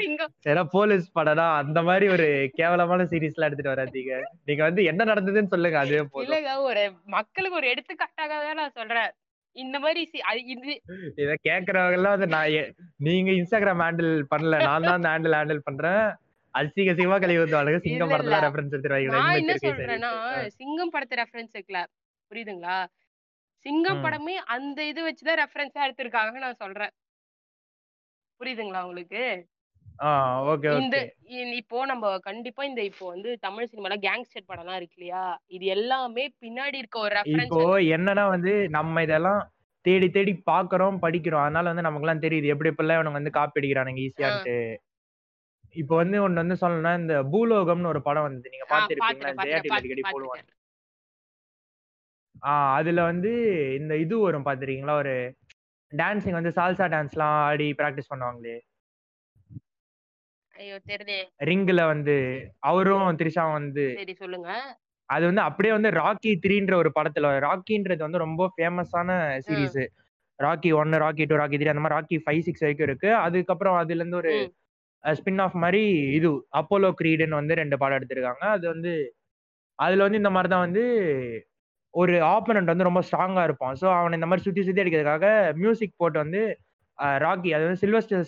சிங்கம் ஏன்னா போலீஸ் படம்னா அந்த மாதிரி ஒரு கேவலமான சீரீஸ் எல்லாம் எடுத்துட்டு வராதீங்க. நீங்க வந்து என்ன நடந்ததுன்னு சொல்லுங்க அதுவே போதும். இல்லங்க ஒரு மக்களுக்கு ஒரு எடுத்துக்காட்டாக தான் நான் சொல்றேன். இந்த மாதிரி இது இத கேக்குறவங்க எல்லாம் வந்து நான் நீங்க இன்ஸ்டாகிராம் ஹேண்டில் பண்ணல நான் தான் அந்த ஹேண்டில் ஹேண்டில் பண்றேன். அசிங்க அசிங்கமா கழுவி ஊத்துவானுங்க சிங்கம் படத்துல. ரெஃபரன்ஸ் எடுத்துருவாங்க நான் என்ன சொல்றேன்னா சிங்கம் படத்தை ரெஃபரன்ஸ் எடுக்கல புரியுதுங்களா? சிங்கம். படமே அந்த இது வச்சுதான் ரெஃபரன்ஸா எடுத்திருக்காங்கன்னு நான் சொல்றேன். புரியுதுங்களா உங்களுக்கு? இந்த இப்போ நம்ம கண்டிப்பா இந்த இப்போ வந்து தமிழ் சினிமால கேங்ஸ்டர் படம்லாம் இருக்கு இல்லையா? இது எல்லாமே பின்னாடி இருக்க ஒரு இப்போ என்னன்னா வந்து நம்ம இதெல்லாம் தேடி தேடி பாக்குறோம் படிக்கிறோம். அதனால வந்து நமக்கு எல்லாம் தெரியுது. எப்படி எப்படிலாம் இவனுங்க வந்து காப்பி அடிக்கிறானுங்க ஈஸியான்ட்டு இப்போ வந்து ஒண்ணு வந்து சொல்லணும்னா இந்த பூலோகம்னு ஒரு படம் வந்து நீங்க பாத்துருப்பீங்களா அடிக்கடி போடுவாங்க. ஆஹ் அதுல வந்து இந்த இது வரும் பாத்துருக்கீங்களா? ஒரு டான்சிங் வந்து சால்சா டான்ஸ்லாம் ஆடி பிராக்டிஸ் பண்ணுவாங்களே. ஐயோ தெரியலே ரிங்ல வந்து அவரும் த்ரிஷா வந்து சரி சொல்லுங்க. அது வந்து அப்படியே வந்து ராக்கி த்ரீன்ற ஒரு படத்துல ராக்கின்றது வந்து ரொம்ப ஃபேமஸான சீரிஸ் ராக்கி ஒன்னு ராக்கி டூ ராக்கி த்ரீ அந்த மாதிரி ராக்கி ஃபைவ் சிக்ஸ் வரைக்கும் இருக்கு. அதுக்கப்புறம் அதுல இருந்து ஒரு. ஸ்பின் ஆஃப் மாதிரி இது அப்போலோ கிரீடுன்னு வந்து ரெண்டு படம் எடுத்திருக்காங்க. அது வந்து அதுல வந்து இந்த மாதிரி தான் வந்து ஒரு ஆப்பனண்ட் வந்து ரொம்ப ஸ்ட்ராங்கா இருப்பான் ஸோ அவனை இந்த மாதிரி சுத்தி சுத்தி அடிக்கிறதுக்காக மியூசிக் போட்டு வந்து ராக்கி அது வந்து சில்வஸ்டர்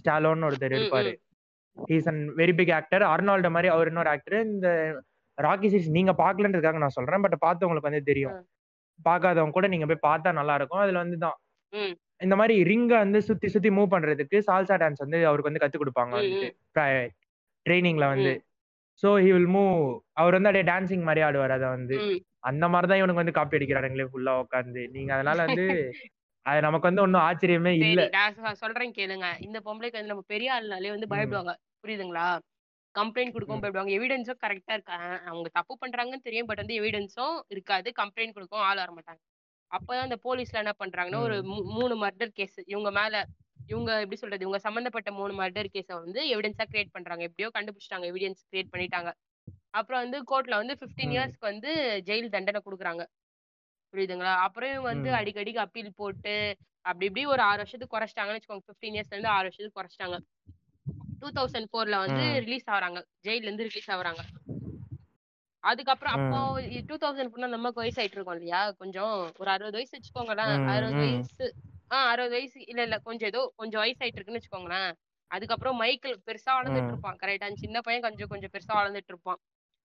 ஸ்டாலோன்னு ஒருத்தர் இருப்பாரு. Is an very big actor Arnold மாதிரி அவர் இன்னொரு ஆக்டர் இந்த ராக்கி சீரிஸ் நீங்க பாக்கலன்றதுக்காக நான் சொல்றேன் பட் பார்த்தவங்களுக்கு வந்து தெரியும். பார்க்காதவங்க கூட நீங்க போய் பார்த்தா நல்லா இருக்கும் அதுல வந்து தான். இந்த மாதிரி ரிங்க வந்து சுத்தி சுத்தி மூவ் பண்றதுக்கு சால்சா டான்ஸ் வந்து அவருக்கு வந்து கத்து கொடுப்பாங்க. ட்ரைனிங்ல வந்து. ஸோ ஹி வில் மூவ் அவர் வந்து அப்படியே டான்சிங் மாதிரி ஆடுவார் அதை வந்து. அந்த மாதிரி தான் இவனுக்கு வந்து காப்பி அடிக்கிறானுங்களே ஃபுல்லா உட்காந்து நீங்க அதனால வந்து அது நமக்கு வந்து ஒன்றும் ஆச்சரியமே சரி இல்ல சொல்றேன் கேளுங்க. இந்த பொம்பளைக்கு வந்து நம்ம பெரிய ஆளுனாலே வந்து. பயப்படுவாங்க. புரியுதுங்களா? கம்ப்ளைண்ட் கொடுக்கவும் ம். பயப்படுவாங்க. எவிடன்ஸும் கரெக்டா இருக்கா? அவங்க தப்பு பண்றாங்கன்னு தெரியும் பட் வந்து எவிடன்ஸும் இருக்காது. கம்ப்ளைண்ட் கொடுக்கவும் ஆள் வர மாட்டாங்க. அப்பதான் அந்த போலீஸ்ல என்ன பண்றாங்கன்னா ஒரு மூணு மர்டர் கேஸ் இவங்க மேல இவங்க எப்படி சொல்றது? இவங்க சம்பந்தப்பட்ட மூணு மர்டர் கேஸை வந்து எவிடன்ஸா கிரியேட் பண்றாங்க. எப்படியோ கண்டுபிடிச்சிட்டாங்க. எவிடன்ஸ் கிரியேட் பண்ணிட்டாங்க. அப்புறம் வந்து கோர்ட்ல வந்து 15 ம். இயர்ஸ்க்கு வந்து ஜெயில் தண்டனை கொடுக்குறாங்க. புரியுதுங்களா? அப்புறம் இவங்க வந்து. அடிக்கடிக்கு அப்பீல் போட்டு அப்படி இப்படி ஒரு ஆறு வருஷத்துக்கு குறைச்சிட்டாங்கன்னு வச்சுக்கோங்க. ஃபிஃப்டீன் இயர்ஸ்ல இருந்து ஆறு வருஷத்துக்கு குறைச்சிட்டாங்க. டூ தௌசண்ட் ஃபோர்ல வந்து. ரிலீஸ் ஆகுறாங்க. ஜெயில இருந்து ரிலீஸ் ஆகுறாங்க. அதுக்கப்புறம் அப்போ டூ தௌசண்ட் ஃபோர்ல நமக்கு வயசு ஆயிட்டு இருக்கோம் இல்லையா? கொஞ்சம் ஒரு அறுபது வயசு வச்சுக்கோங்களேன். அறுபது. வயசு ஆஹ் அறுபது வயசு இல்ல இல்ல கொஞ்சம் ஏதோ கொஞ்சம் வயசு ஆயிட்டு இருக்குன்னு வச்சுக்கோங்களேன். அதுக்கப்புறம் மைக்கேல் பெருசா வளர்ந்துட்டு. இருப்பான். கரெக்டா சின்ன பையன் கொஞ்சம் கொஞ்சம் பெருசா வளர்ந்துட்டு இருப்பான்.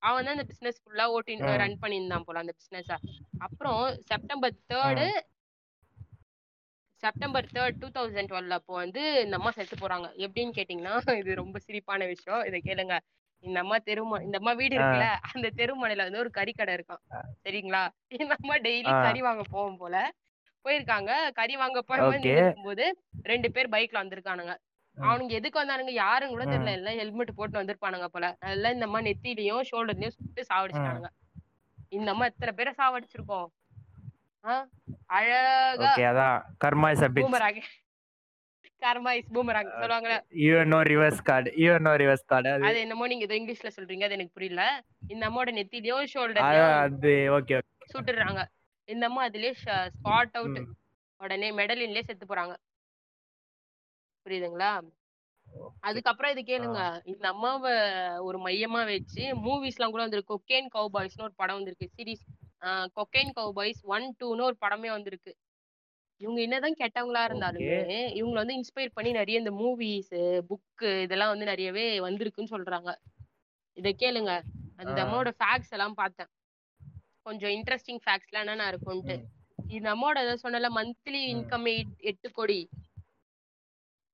அவன் தான் இந்த பிசினஸ் ஃபுல்லா ஓட்டி ம். ரன் பண்ணியிருந்தான் போல அந்த பிசினஸ் அப்புறம் September third September third two thousand twelve அப்போ வந்து இந்த அம்மா செத்து போறாங்க. எப்படின்னு கேட்டீங்கன்னா இது ரொம்ப சிரிப்பான விஷயம். இதை கேளுங்க. இந்த அம்மா தெரும இந்த அம்மா வீடு இருக்குல்ல அந்த தெருமனையில வந்து ஒரு கறிக்கடை இருக்கும். சரிங்களா? இந்த அம்மா டெய்லி. கறி வாங்க போவோம் போல. போயிருக்காங்க. கறி வாங்க போகும்போது ரெண்டு பேர் பைக்ல வந்திருக்கானுங்க. அவனுங்க எதுக்கு வந்தானுங்க? யாரும் கூட தெரியல. எல்லாம் ஹெல்மெட் போட்டு வந்திருப்பானுங்க போல. அதெல்லாம் இந்த அம்மா நெத்திலையும் ஷோல்டர்லயும் சுட்டு சாவடிச்சிட்டானுங்க. இந்த அம்மா எத்தனை பேரை சாவடிச்சிருக்கோம்? அழகா அதான் karma is boomerang karma is boomerang சொல்லுவாங்கல்ல even no reverse card no reverse card அது என்னமோ நீங்க ஏதோ இங்கிலீஷ்ல சொல்றீங்க. அது எனக்கு புரியல. இந்த அம்மாவோட நெத்திலையும் ஷோல்டர்லயும் அது ஓகே சுட்டுறாங்க இந்த அம்மா அதுலயே ஸ்பாட் அவுட். உடனே மெடலின்லயே செத்து போறாங்க. புரியுதுங்களா? அதுக்கப்புறம் இது கேளுங்க. இந்த அம்மாவை ஒரு மையமா வச்சு மூவிஸ் எல்லாம் கூட வந்திருக்கு. கொக்கேன் கவுபாய்ஸ்னு ஒரு படம் வந்திருக்கு. சீரிஸ் கொக்கேன் கவுபாய்ஸ் ஒன் டூன்னு ஒரு படமே வந்திருக்கு. இவங்க என்னதான் கெட்டவங்களா இருந்தாலுமே இவங்க வந்து இன்ஸ்பயர் பண்ணி நிறைய இந்த மூவிஸ் புக்கு இதெல்லாம் வந்து நிறையவே வந்திருக்குன்னு சொல்றாங்க. இத கேளுங்க. அந்த. அம்மாவோட ஃபேக்ட்ஸ் எல்லாம் பார்த்தேன். கொஞ்சம் இன்ட்ரெஸ்டிங் ஃபேக்ட்ஸ் எல்லாம் என்னென்ன இருக்கும்ட்டு இந்த அம்மாவோட ஏதோ சொன்னல மந்த்லி. இன்கம் எட்டு கோடி.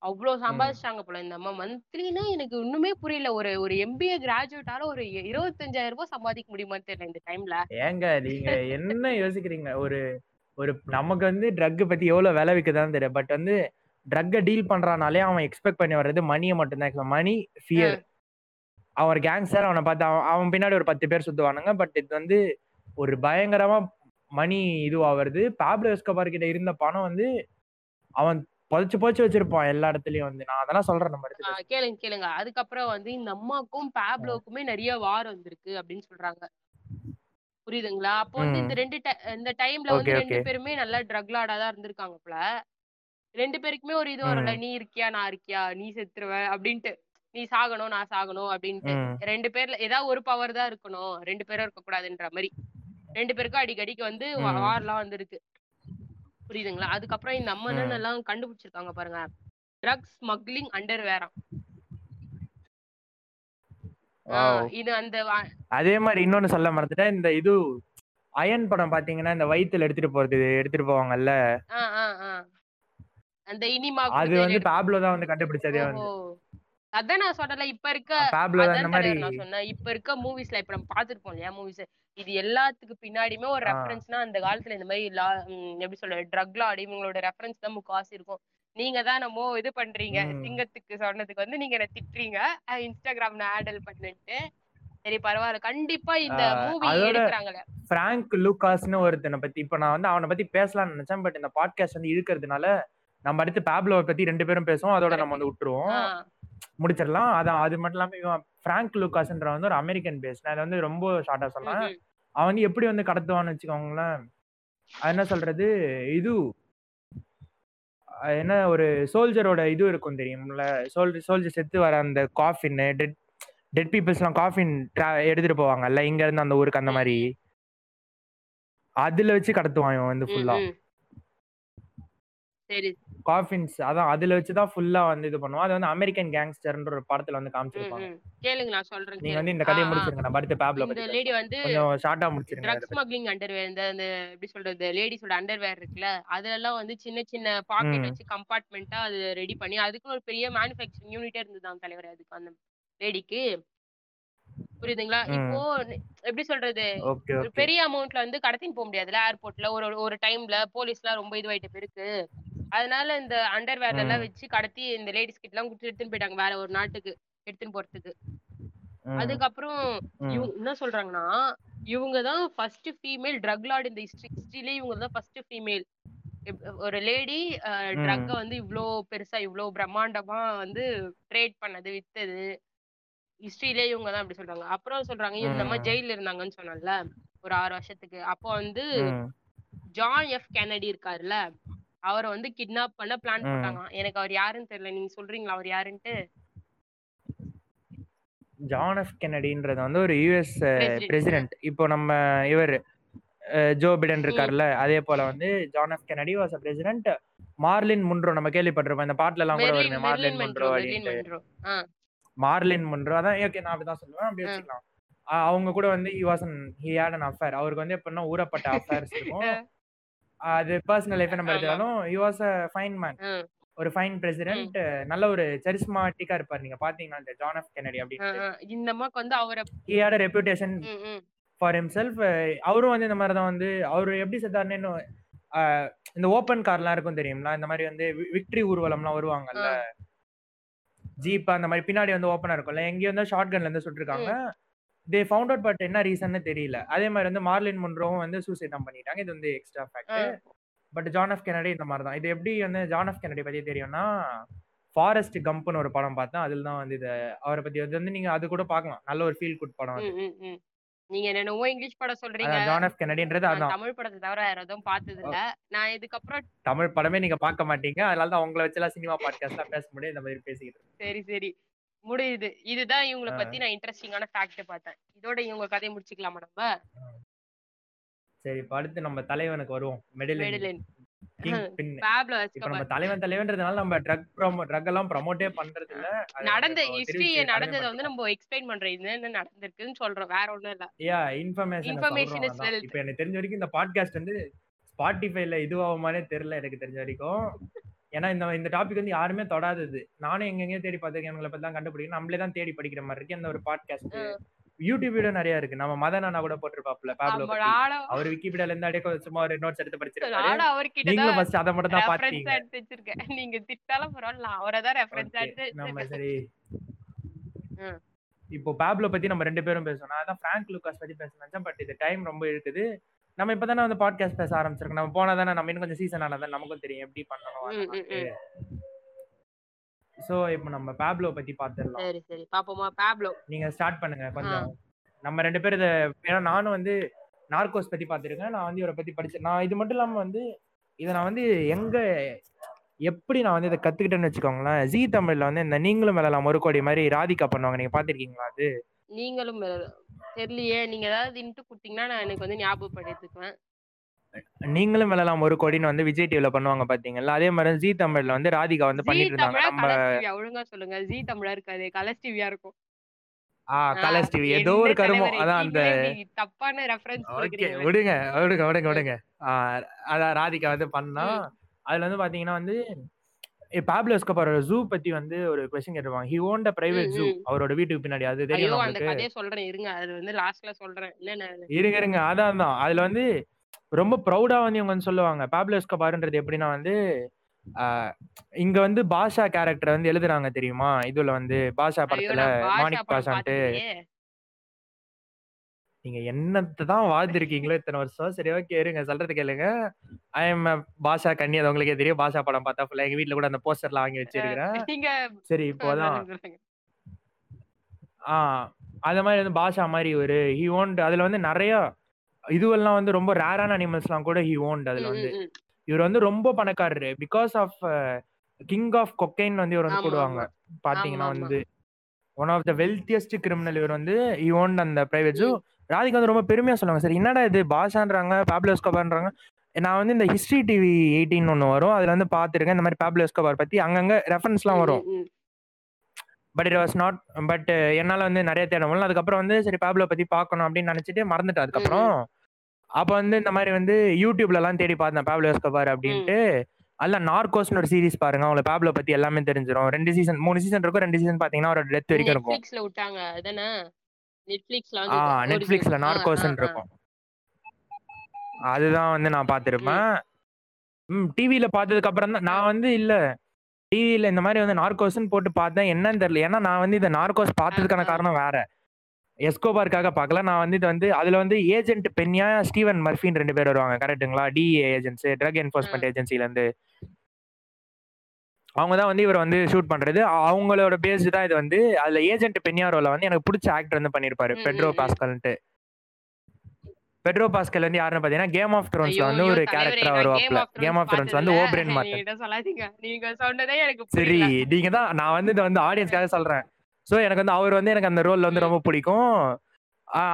அவ்வளவு சம்பாதிச்சிட்டாங்க போல இந்த அம்மா. மந்த்லினா எனக்கு இன்னுமே புரியல. ஒரு ஒரு எம்பிஏ கிராஜுவேட்டால ஒரு இருபத்தஞ்சாயிரம் ரூபாய் சம்பாதிக்க முடியுமான்னு தெரியல இந்த டைம்ல ஏங்க நீங்க என்ன யோசிக்கிறீங்க? ஒரு ஒரு நமக்கு வந்து ட்ரக் பத்தி எவ்வளவு விலை விக்குதான்னு தெரியும் பட் வந்து ட்ரக்கை டீல் பண்றானாலே அவன் எக்ஸ்பெக்ட் பண்ணி வர்றது மணியை மட்டும்தான். மணி ஃபியர் அவன் ஒரு கேங்ஸ்டர் அவனை பார்த்து அவன் அவன் பின்னாடி ஒரு பத்து பேர் சுத்துவானுங்க. பட் இது வந்து ஒரு பயங்கரமா மணி இதுவாகிறது. பாப்லோ எஸ்கபார் கிட்ட இருந்த பணம் வந்து அவன் புதைச்சு புதைச்சு வச்சிருப்பான் எல்லா இடத்துலயும் வந்து. நான் அதெல்லாம் சொல்றேன் நம்ம இடத்துல. கேளுங்க கேளுங்க. அதுக்கப்புறம் வந்து இந்த அம்மாக்கும் பேப்லோக்குமே நிறைய வார் வந்திருக்கு அப்படின்னு சொல்றாங்க. புரியுதுங்களா? அப்போ வந்து. இந்த ரெண்டு இந்த டைம்ல வந்து ரெண்டு. பேருமே நல்லா ட்ரக் தான் இருந்திருக்காங்க போல. ரெண்டு பேருக்குமே ஒரு இது வரும்ல ம். நீ இருக்கியா நான் இருக்கியா? நீ செத்துருவ அப்படின்ட்டு. நீ சாகணும் நான் சாகணும் அப்படின்ட்டு. ரெண்டு பேர்ல ஏதாவது ஒரு பவர் தான் இருக்கணும். ரெண்டு பேரும் இருக்க கூடாதுன்ற மாதிரி. ரெண்டு பேருக்கும் அடிக்கடிக்கு வந்து. வார்லாம் வந்திருக்கு. புரியுதுங்களா அதுக்கப்புறம் இந்த அம்மா ம். என்னென்னலாம் கண்டுபிடிச்சிருக்காங்க பாருங்க ட்ரக் ஸ்மக்லிங் அண்டர் வேறாம் Wow. இது அந்த அதே மாதிரி இன்னொன்னு சொல்ல மறந்துட்டேன் இந்த இது அயன் படம் பாத்தீங்கன்னா இந்த வயித்துல எடுத்துட்டு போறது எடுத்துட்டு போவாங்கல்ல. அந்த இனிமா அது வந்து பாப்லோ தான் வந்து கண்டுபிடிச்சதே வந்து. அதான் நான் சொன்னல இப்ப இருக்க பாப்லோ இந்த மாதிரி நான் சொன்னேன் இப்ப இருக்க மூவிஸ்ல இப்ப நம்ம பாத்துருப்போம் இல்லையா மூவிஸ் இது எல்லாத்துக்கு பின்னாடியுமே ஒரு. ரெஃபரன்ஸ்னா அந்த காலத்துல இந்த மாதிரி லா எப்படி சொல்ற ட்ரக் லார்ட் இவங்களோட ரெஃபரன்ஸ் தான் முக்காவாசி இருக்கும். நீங்க தான் நம்ம இது பண்றீங்க. சிங்கத்துக்கு சொன்னதுக்கு வந்து நீங்க என்ன திட்டுறீங்க. இன்ஸ்டாகிராம்ல ஹேண்டில் பண்ணிட்டு. சரி பரவாயில்ல. கண்டிப்பா இந்த மூவி எடுக்கிறாங்கல்ல பிராங்க் லூகாஸ்னு ஒருத்தனை பத்தி இப்ப நான் வந்து அவனை பத்தி பேசலாம்னு நினைச்சேன். பட் இந்த பாட்காஸ்ட் வந்து இழுக்கிறதுனால நம்ம அடுத்து பாப்லோவை பத்தி ரெண்டு பேரும் பேசுவோம். அதோட நம்ம வந்து விட்டுருவோம். முடிச்சிடலாம். அதான் அது மட்டும் இல்லாம இவன் பிராங்க் லூகாஸ்ன்ற வந்து ஒரு அமெரிக்கன் பேஸ் நான் வந்து ரொம்ப ஷார்ட்டா ம், சொல்றேன். ம். அவன் வந்து எப்படி வந்து கடத்துவான்னு வச்சுக்கோங்களேன். அது என்ன சொல்றது? இது என்ன ஒரு சோல்ஜரோட இது இருக்கும் தெரியும்ல? சோல்ஜர் சோல்ஜர் செத்து வர அந்த காஃபின் டெட் டெட் பீப்புள்ஸ்லாம் காஃபின் எடுத்துட்டு போவாங்கல்ல? இங்க இருந்து அந்த ஊருக்கு அந்த மாதிரி. அதுல வச்சு கடத்துவான் இவன் வந்து ஃபுல்லா. சரி காஃபின்ஸ் அதான் அதுல வச்சு தான் ஃபுல்லா வந்து இது பண்ணுவான் அது வந்து அமெரிக்கன் கேங்ஸ்டர்ன்ற ஒரு படத்துல வந்து காமிச்சிருப்பாங்க. கேளுங்க நான் சொல்றேன் நீங்க. வந்து இந்த கதையை. முடிச்சிருங்க நம்ம அடுத்து பேப்ல இந்த லேடி. வந்து கொஞ்சம் ஷார்ட்டா முடிச்சிருங்க ட்ரக் ஸ்மக்லிங் அண்டர்வேர் இந்த இந்த எப்படி சொல்றது லேடிஸோட அண்டர்வேர் இருக்குல்ல அதுல எல்லாம் வந்து சின்ன சின்ன பாக்கெட். வச்சு கம்பார்ட்மெண்ட்டா அது ரெடி பண்ணி அதுக்கு ஒரு பெரிய மேனுஃபேக்சரிங் யூனிட்டே இருந்ததுதான் தலைவர் அதுக்கு அந்த லேடிக்கு புரியுதுங்களா. இப்போ எப்படி சொல்றது பெரிய அமௌண்ட்ல வந்து கடத்தின்னு போக முடியாதுல்ல ஏர்போர்ட்ல ஒரு ஒரு டைம்ல போலீஸ்லாம் ரொம்ப இதுவாயிட்டு இருக்கு அதனால இந்த அண்டர்வேர்ல எல்லாம். வச்சு கடத்தி இந்த லேடிஸ் கிட்ட எல்லாம் கொடுத்து எடுத்துன்னு போயிட்டாங்க வேற ஒரு நாட்டுக்கு எடுத்துன்னு போறதுக்கு. அதுக்கப்புறம். இவங்க என்ன சொல்றாங்கன்னா இவங்க தான் ஃபர்ஸ்ட் ஃபீமேல் ட்ரக் லார்ட் இந்த ஹிஸ்டரியிலே இவங்க தான் ஃபர்ஸ்ட் ஃபீமேல் ஒரு லேடி ட்ரக்க வந்து இவ்ளோ பெருசா இவ்ளோ பிரம்மாண்டமா வந்து ட்ரேட் பண்ணது வித்தது ஹிஸ்டரியிலே இவங்க தான் அப்படி சொல்றாங்க அப்புறம் சொல்றாங்க இந்த மாதிரி. ஜெயில இருந்தாங்கன்னு சொன்னேன்ல ஒரு ஆறு வருஷத்துக்கு அப்போ வந்து. ஜான் எஃப் கெனடி இருக்காருல்ல அவரை வந்து கிட்னாப் பண்ண பிளான் ம். போட்டாங்க எனக்கு அவர் யாருன்னு தெரியல. நீங்க சொல்றீங்களா அவர் யாருன்ட்டு? ஜான் எஃப் கெனடின்றது வந்து ஒரு யூஎஸ் President. பிரசிடென்ட் இப்போ நம்ம இவர் ஜோ பிடன். இருக்கார்ல அதே போல வந்து John F Kennedy was president Marilyn Monroe நம்ம கேள்விப்பட்டிருப்போம். இந்த பாட்டுல எல்லாம் கூட வருமே மார்லின் முன்ரோ அப்படின்ட்டு. மார்லின் முன்ரோ அதான் ஓகே நான் அப்படிதான் சொல்லுவேன். அப்படி. வச்சுக்கலாம். அவங்க கூட வந்து he was he had an affair அவருக்கு வந்து எப்படின்னா ஊறப்பட்ட அஃபேர்ஸ் இருக்கும். அது பர்சனல் லைஃப் நம்ம. எடுத்தாலும் he was a fine man ஒரு ஃபைன் பிரசிடென்ட் நல்ல ஒரு சரிஸ்மாட்டிக்கா இருப்பார். நீங்க பாத்தீங்கன்னா இந்த ஜான் எஃப் கெனடி அப்படின்னு. இந்த அம்மாக்கு வந்து அவரை he had a reputation. For himself. அவரும் வந்து இந்த மாதிரி தான் வந்து அவர் எப்படி செத்தாருன்னு இந்த ஓப்பன் கார்லாம் இருக்கும் தெரியுங்களா இந்த மாதிரி வந்து விக்டரி ஊர்வலம்லாம் வருவாங்கல்ல? ஜீப் அந்த மாதிரி பின்னாடி வந்து ஓப்பனா இருக்கும்ல? எங்கேயும் வந்து ஷார்ட் கன்ல இருந்து சுட்டிருக்காங்க. தே ஃபவுண்ட் அவுட் பட் என்ன ரீசன்னு தெரியல. அதே மாதிரி வந்து மார்லின் முன்ரோவும் வந்து சூசைட் தான் பண்ணிட்டாங்க. இது வந்து extra fact. But John of Kennedy இந்த மாதிரி தான். இது எப்படி வந்து ஜான் ஆஃப் கெனடி பத்தி தெரியும்னா ஃபாரஸ்ட் கம்ப்னு ஒரு படம் பார்த்தேன். அதில் தான் வந்து இதை அவரை பத்தி அது வந்து நீங்க அது கூட பார்க்கலாம். நல்ல ஒரு ஃபீல் குட் படம். நீங்க என்னென்னவோ இங்கிலீஷ் படம் சொல்றீங்க? ஜான் ஆஃப் கெனடின்றது அதான். தமிழ் படத்தை தவிர வேற எதுவும் பார்த்தது இல்ல நான் இதுக்கப்புறம் தமிழ் படமே நீங்க பார்க்க மாட்டீங்க. அதனால தான் உங்களை வச்செல்லாம் சினிமா பாட்காஸ்ட்லாம் பேச முடியும். இந்த மாதிரி பேசிக்கிட்டு. சரி சரி. முடியுது. இதுதான் இவங்கள. பத்தி நான் இன்ட்ரெஸ்டிங்கான ஃபேக்ட் பார்த்தேன். இதோட இவங்க கதையை முடிச்சுக்கலாமா நம்ம? சரி இப்ப அடுத்து நம்ம தலைவனுக்கு வருவோம். மெடிலின் நம்ம தலைவன் தலைவன்றதுனால நம்ம ட்ரக் ப்ரோமோ ட்ரக் எல்லாம் ப்ரோமோட்டே பண்றது இல்ல நடந்த தெரிவிச்சு நடந்ததை வந்து. நம்ம எக்ஸ்பிளைன் பண்றோம் இது என்ன நடந்திருக்குன்னு சொல்றோம். வேற ஒண்ணும் இல்ல. Yeah information wealth. இப்ப எனக்கு தெரிஞ்ச வரைக்கும் இந்த பாட்காஸ்ட் வந்து ஸ்பாட்டிஃபைல இதுவாகுமானே தெரியல. எனக்கு தெரிஞ்ச வரைக்கும். ஏன்னா இந்த இந்த டாபிக் வந்து யாருமே தொடாதது. நானும் எங்கெங்கயோ தேடி பார்த்திருக்கேன். பத்தி தான் கண்டுபிடிக்கணும். நம்மளே தான் தேடி படிக்கிற மாதிரி இருக்கு. அந்த ஒரு பாட்காஸ்ட் யூடியூப் வீடியோ நிறைய இருக்கு. நம்ம மதன் அண்ணா கூட போட்டிருப்பாப்ல பாப்லோ அவர் விக்கிபீடியால இருந்து கொஞ்சம் சும்மா ஒரு நோட்ஸ் எடுத்து படிச்சிருக்காரு அவர்கிட்ட தான் ஃபர்ஸ்ட் அதை மட்டும் தான் ரெஃபரன்ஸ் பாத்தீங்க எடுத்து வச்சிருக்கேன். நீங்க திட்டாலும் பரவாயில்ல நான் அவரை தான் ரெஃபரன்ஸ் எடுத்து நம்ம சரி. இப்போ பாப்லோ பத்தி நம்ம ரெண்டு பேரும் பேசணும். நான் தான் பிராங்க் லூகாஸ் பத்தி பேச நினைச்சேன். பட் இது டைம் ரொம்ப இருக்குது நம்ம இப்பதானே வந்து பாட்காஸ்ட் பேச ஆரம்பிச்சிருக்கோம். நம்ம போனா தானே நம்ம இன்னும் கொஞ்சம் சீசன் ஆனதான் நமக்கும் தெரியும். எப்படி பண்ணணும் சோ இப்போ நம்ம பாப்லோ பத்தி பாத்துடலாம். சரி சரி. பாப்போமா? பேப்லோ நீங்க ஸ்டார்ட் பண்ணுங்க கொஞ்சம். நம்ம ரெண்டு பேரும் இதை ஏன்னா நானும் வந்து நார்கோஸ் பத்தி பார்த்திருக்கேன் நான் வந்து இவரை பத்தி படிச்சேன் நான் இது மட்டும் இல்லாம வந்து இதை நான் வந்து எங்க எப்படி நான் வந்து இதை கத்துக்கிட்டேன்னு வச்சுக்கோங்களேன். ஜி தமிழ்ல வந்து இந்த நீங்களும் மேலாம் ஒரு கோடி மாதிரி ராதிகா பண்ணுவாங்க. நீங்க பாத்திருக்கீங்களா அது? நீங்களும் தெரியலையே நீங்க ஏதாவது இன்ட்டு கொடுத்தீங்கன்னா நான் எனக்கு வந்து ஞாபகப்படுத்திக்குவேன் நீங்களும் வெல்லலாம் ஒரு கோடின்னு வந்து விஜய் டிவில பண்ணுவாங்க பாத்தீங்களா? அதே மாதிரி ஜி தமிழ்ல வந்து ராதிகா வந்து பண்ணிட்டு இருந்தாங்க. நம்ம ஒழுங்கா சொல்லுங்க. ஜி தமிழா இருக்காது. கலர்ஸ் டிவியா இருக்கும். ஆ கலர்ஸ் டிவி ஏதோ ஒரு கருமம். அதான் அந்த தப்பான ரெஃபரன்ஸ் ஓகே விடுங்க விடுங்க விடுங்க விடுங்க. ராதிகா வந்து பண்ணா. அதுல வந்து பாத்தீங்கன்னா வந்து பாப்லோ எஸ்கோபார் ஜூ பத்தி வந்து ஒரு கொஸ்டின் கேட்டிருப்பாங்க. He owned private zoo. அவரோட வீட்டுக்கு பின்னாடி. அது தெரியும் அந்த கதையை சொல்றேன். இருங்க. அது வந்து லாஸ்ட்ல சொல்றேன். இருங்க இருங்க. அதான் தான் அதுல வந்து ரொம்ப ப்ரௌடா வந்து இவங்க வந்து சொல்லுவாங்க. பாப்லோ எஸ்கோபார்ன்றது எப்படின்னா வந்து இங்க வந்து பாஷா கேரக்டர் வந்து எழுதுறாங்க தெரியுமா? இதுல வந்து பாஷா படத்துல மாணிக் பாஷான்ட்டு. நீங்க என்னத்தை தான் வாழ்ந்திருக்கீங்களோ இத்தனை வருஷம்? சரி ஓகே இருங்க. சொல்றது கேளுங்க. ஐ எம் பாஷா கண்ணி அது உங்களுக்கே தெரியும். பாஷா படம் பார்த்தா ஃபுல்லா எங்க வீட்ல கூட அந்த போஸ்டர்லாம் வாங்கி வச்சிருக்கிறேன். சரி இப்போதான் சொல்லுங்க, சொல்லுங்க. ஆ அந்த மாதிரி வந்து பாஷா மாதிரி ஒரு ஹி ஓன்ட் அதுல வந்து நிறைய இதுவெல்லாம் வந்து ரொம்ப ரேரான அனிமல்ஸ்லாம் கூட ஹி ஓன்ட் அதுல வந்து. இவர் வந்து ரொம்ப பணக்காரரு. Because of king of cocaine வந்து இவர் வந்து போடுவாங்க. பாத்தீங்கன்னா. வந்து one of the wealthiest criminal இவர் வந்து ஹி ஓன்ட் அந்த பிரைவேட் ஜூ. ராதிகா வந்து ரொம்ப பெருமையா சொல்லுவாங்க சரி என்னடா இது? பாஷான்றாங்க பாப்லோ எஸ்கோபார்ன்றாங்க நான் வந்து இந்த ஹிஸ்டரி டிவி எயிட்டின் ஒன்று வரும். அதுல வந்து பார்த்துருக்கேன். இந்த மாதிரி பாப்லோ எஸ்கோபார் பத்தி அங்கங்க ரெஃபரன்ஸ்லாம் வரும். But it was not but என்னால வந்து நிறைய தேட முடியல. அதுக்கப்புறம் வந்து சரி பாப்லோ பத்தி பார்க்கணும் அப்படின்னு நினைச்சிட்டு மறந்துட்டேன் அதுக்கப்புறம். அப்ப வந்து இந்த மாதிரி வந்து யூடியூப்ல எல்லாம் தேடி பார்த்தேன் பாப்லோ எஸ்கோபார் அப்படின்ட்டு அல்ல நார்கோஸ்னு ஒரு சீரிஸ் பாருங்க. உங்களுக்கு பாப்லோ பத்தி எல்லாமே தெரிஞ்சிடும் ரெண்டு சீசன் மூணு சீசன் இருக்கும். ரெண்டு சீசன் பாத்தீங்கன்னா ஒரு டெத் வரைக்கும் இருக்கும். நெட்ஃபிளிக்ஸ்ல ஆ நெட்ஃபிளிக்ஸ்ல நார்கோஸ்ன்னு. இருக்கும். அதுதான் வந்து நான் பார்த்திருப்பேன். ம். டிவில பார்த்ததுக்கு அப்புறம் தான் நான் வந்து இல்ல. டிவில இந்த மாதிரி வந்து நார்கோஸ்ன்னு போட்டு பார்த்தேன். என்னன்னு தெரியல. ஏன்னா நான் வந்து இந்த நார்கோஸ் பார்த்ததுக்கான. காரணம் வேற. எஸ்கோபார்க்காக பார்க்கல. நான் வந்து இது வந்து அதுல வந்து ஏஜென்ட் பென்யா ஸ்டீவன் மர்ஃபின்னு ரெண்டு பேர் வருவாங்க. கரெக்ட்டுங்களா டிஏ ஏஜென்ட்ஸ் ட்ரக் என்ஃபோர்ஸ்மெண்ட் ஏஜென்சில இருந்து. அவங்க தான் வந்து இவர் வந்து ஷூட் பண்றது. அவங்களோட பேஸ் தான் இது வந்து அதுல ஏஜென்ட் பென்யாரோல வந்து எனக்கு பிடிச்ச ஆக்டர் வந்து பண்ணிருப்பாரு பெட்ரோ. பாஸ்கல்ன்ட்டு. பெட்ரோ பாஸ்கல் வந்து யாருன்னு பாத்தீங்கன்னா கேம் ஆஃப் த்ரோன்ஸ்ல வந்து ஒரு கேரக்டரா வருவாப்ல கேம் ஆஃப் த்ரோன்ஸ் வந்து. ஓப்ரேன் மார்டன் என்கிட்ட சொல்லாதீங்க. நீங்க சொன்னதே எனக்கு சரி நீங்க தான் நான் வந்து இதை வந்து ஆடியன்ஸ்க்காக சொல்றேன். சோ எனக்கு வந்து அவர் வந்து எனக்கு அந்த ரோல்ல வந்து. ரொம்ப பிடிக்கும்.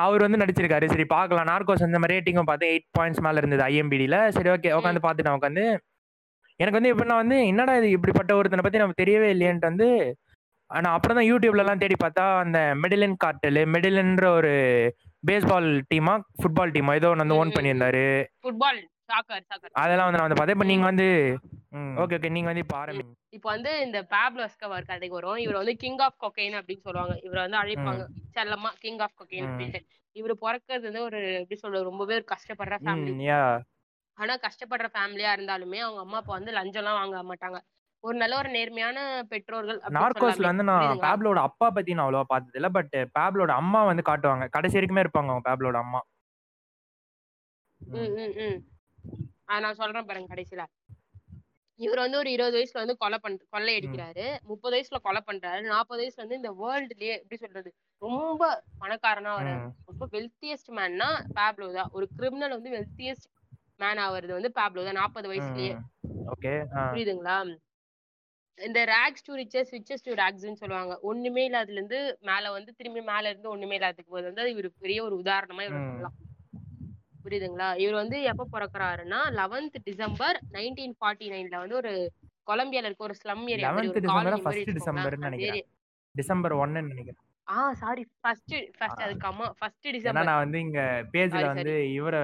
அவர் வந்து நடிச்சிருக்காரு. சரி பார்க்கலாம். நார்கோஸ் அந்த மாதிரி ரேட்டிங்கும் பார்த்து எயிட் பாயிண்ட்ஸ் மேல இருந்தது ஐஎம்பிடில சரி ஓகே உட்காந்து பார்த்துட்டேன் உட்காந்து எனக்கு வந்து எப்படின்னா வந்து என்னடா இது இப்படிப்பட்ட ஒருத்தனை பத்தி நமக்கு தெரியவே இல்லையன்ட்டு வந்து நான் அப்புறம் தான் யூடியூப்ல எல்லாம் தேடி பார்த்தா அந்த மெடிலின் கார்டல் மெடிலின்ற ஒரு பேஸ்பால் டீமா ஃபுட்பால் டீமா ஏதோ ஒன்று வந்து ஓன். பண்ணியிருந்தாரு. ஃபுட்பால் சாக்கர் சாக்கர் அதெல்லாம் வந்து நான் வந்து பார்த்தேன். இப்போ நீங்க வந்து. ஓகே ஓகே நீங்க வந்து இப்போ ஆரம்பிங்க இப்போ வந்து இந்த பேப்லோ எஸ்கவர் கதைக்கு வரும். இவர் வந்து கிங் ஆஃப் கொக்கைன் அப்படின்னு சொல்லுவாங்க. இவரை வந்து அழைப்பாங்க. செல்லமா கிங் ஆஃப் கொக்கைன். அப்படின்ட்டு இவர் பிறக்கிறது வந்து ஒரு எப்படி சொல்றது ரொம்பவே ஒரு கஷ்டப்படுற ஃபேமிலி ஆனா கஷ்டப்படுற ஃபேமிலியா இருந்தாலுமே அவங்க அம்மா அப்பா வந்து லஞ்சம்லாம் வாங்க மாட்டாங்க. ஒரு நல்ல ஒரு நேர்மையான பெற்றோர்கள் நார்கோஸ்ல. வந்து நான்? பேப்லோட அப்பா பத்தி நான் அவ்வளவா பார்த்தது இல்ல பட் பேப்லோட அம்மா வந்து காட்டுவாங்க. கடைசி வரைக்குமே இருப்பாங்க அவங்க பேப்லோட அம்மா. ம், ம், ம். நான் சொல்றேன் பாருங்க கடைசியில. இவர் வந்து ஒரு இருபது வயசுல வந்து கொலை பண் கொள்ளை அடிக்கிறாரு. முப்பது வயசுல கொலை பண்றாரு. நாற்பது வயசுல வந்து இந்த வேர்ல்டுலயே எப்படி சொல்றது? ரொம்ப பணக்காரனா வராரு. ரொம்ப வெல்த்தியஸ்ட் மேன்னா பேப்லோ தான். ஒரு கிரிமினல் வந்து வெல்த்தியஸ்ட் மேன் ஆவறது வந்து பேப்லோ தான். நாற்பது வயசுலயே. ஓகே. புரியுதுங்களா? இந்த rags to riches riches to ரேக்ஸ்னு சொல்லுவாங்க. ஒண்ணுமே இல்லாததுல இருந்து மேல வந்து திரும்பி மேல இருந்து ஒண்ணுமே இல்லாததுக்கு போது வந்து இவர் பெரிய ஒரு உதாரணமா இவர். சொல்லலாம். புரியுதுங்களா? இவர் வந்து எப்ப பிறக்குறாருன்னா லெவன்த் டிசம்பர் நைன்டீன் ஃபார்ட்டி நைன்ல வந்து ஒரு கொலம்பியால இருக்க ஒரு ஸ்லம் ஏரியா 11th டிசம்பரா ஃபர்ஸ்ட் டிசம்பர்னு நினைக்கிறேன். டிசம்பர் ஒன்னு நினைக்கிறேன். ஆ சாரி ஃபர்ஸ்ட் ஃபர்ஸ்ட் அதுக்கு அம்மா ஃபர்ஸ்ட் டிசம்பர் நான் வந்து இங்க பேஜ்ல வந்து இவர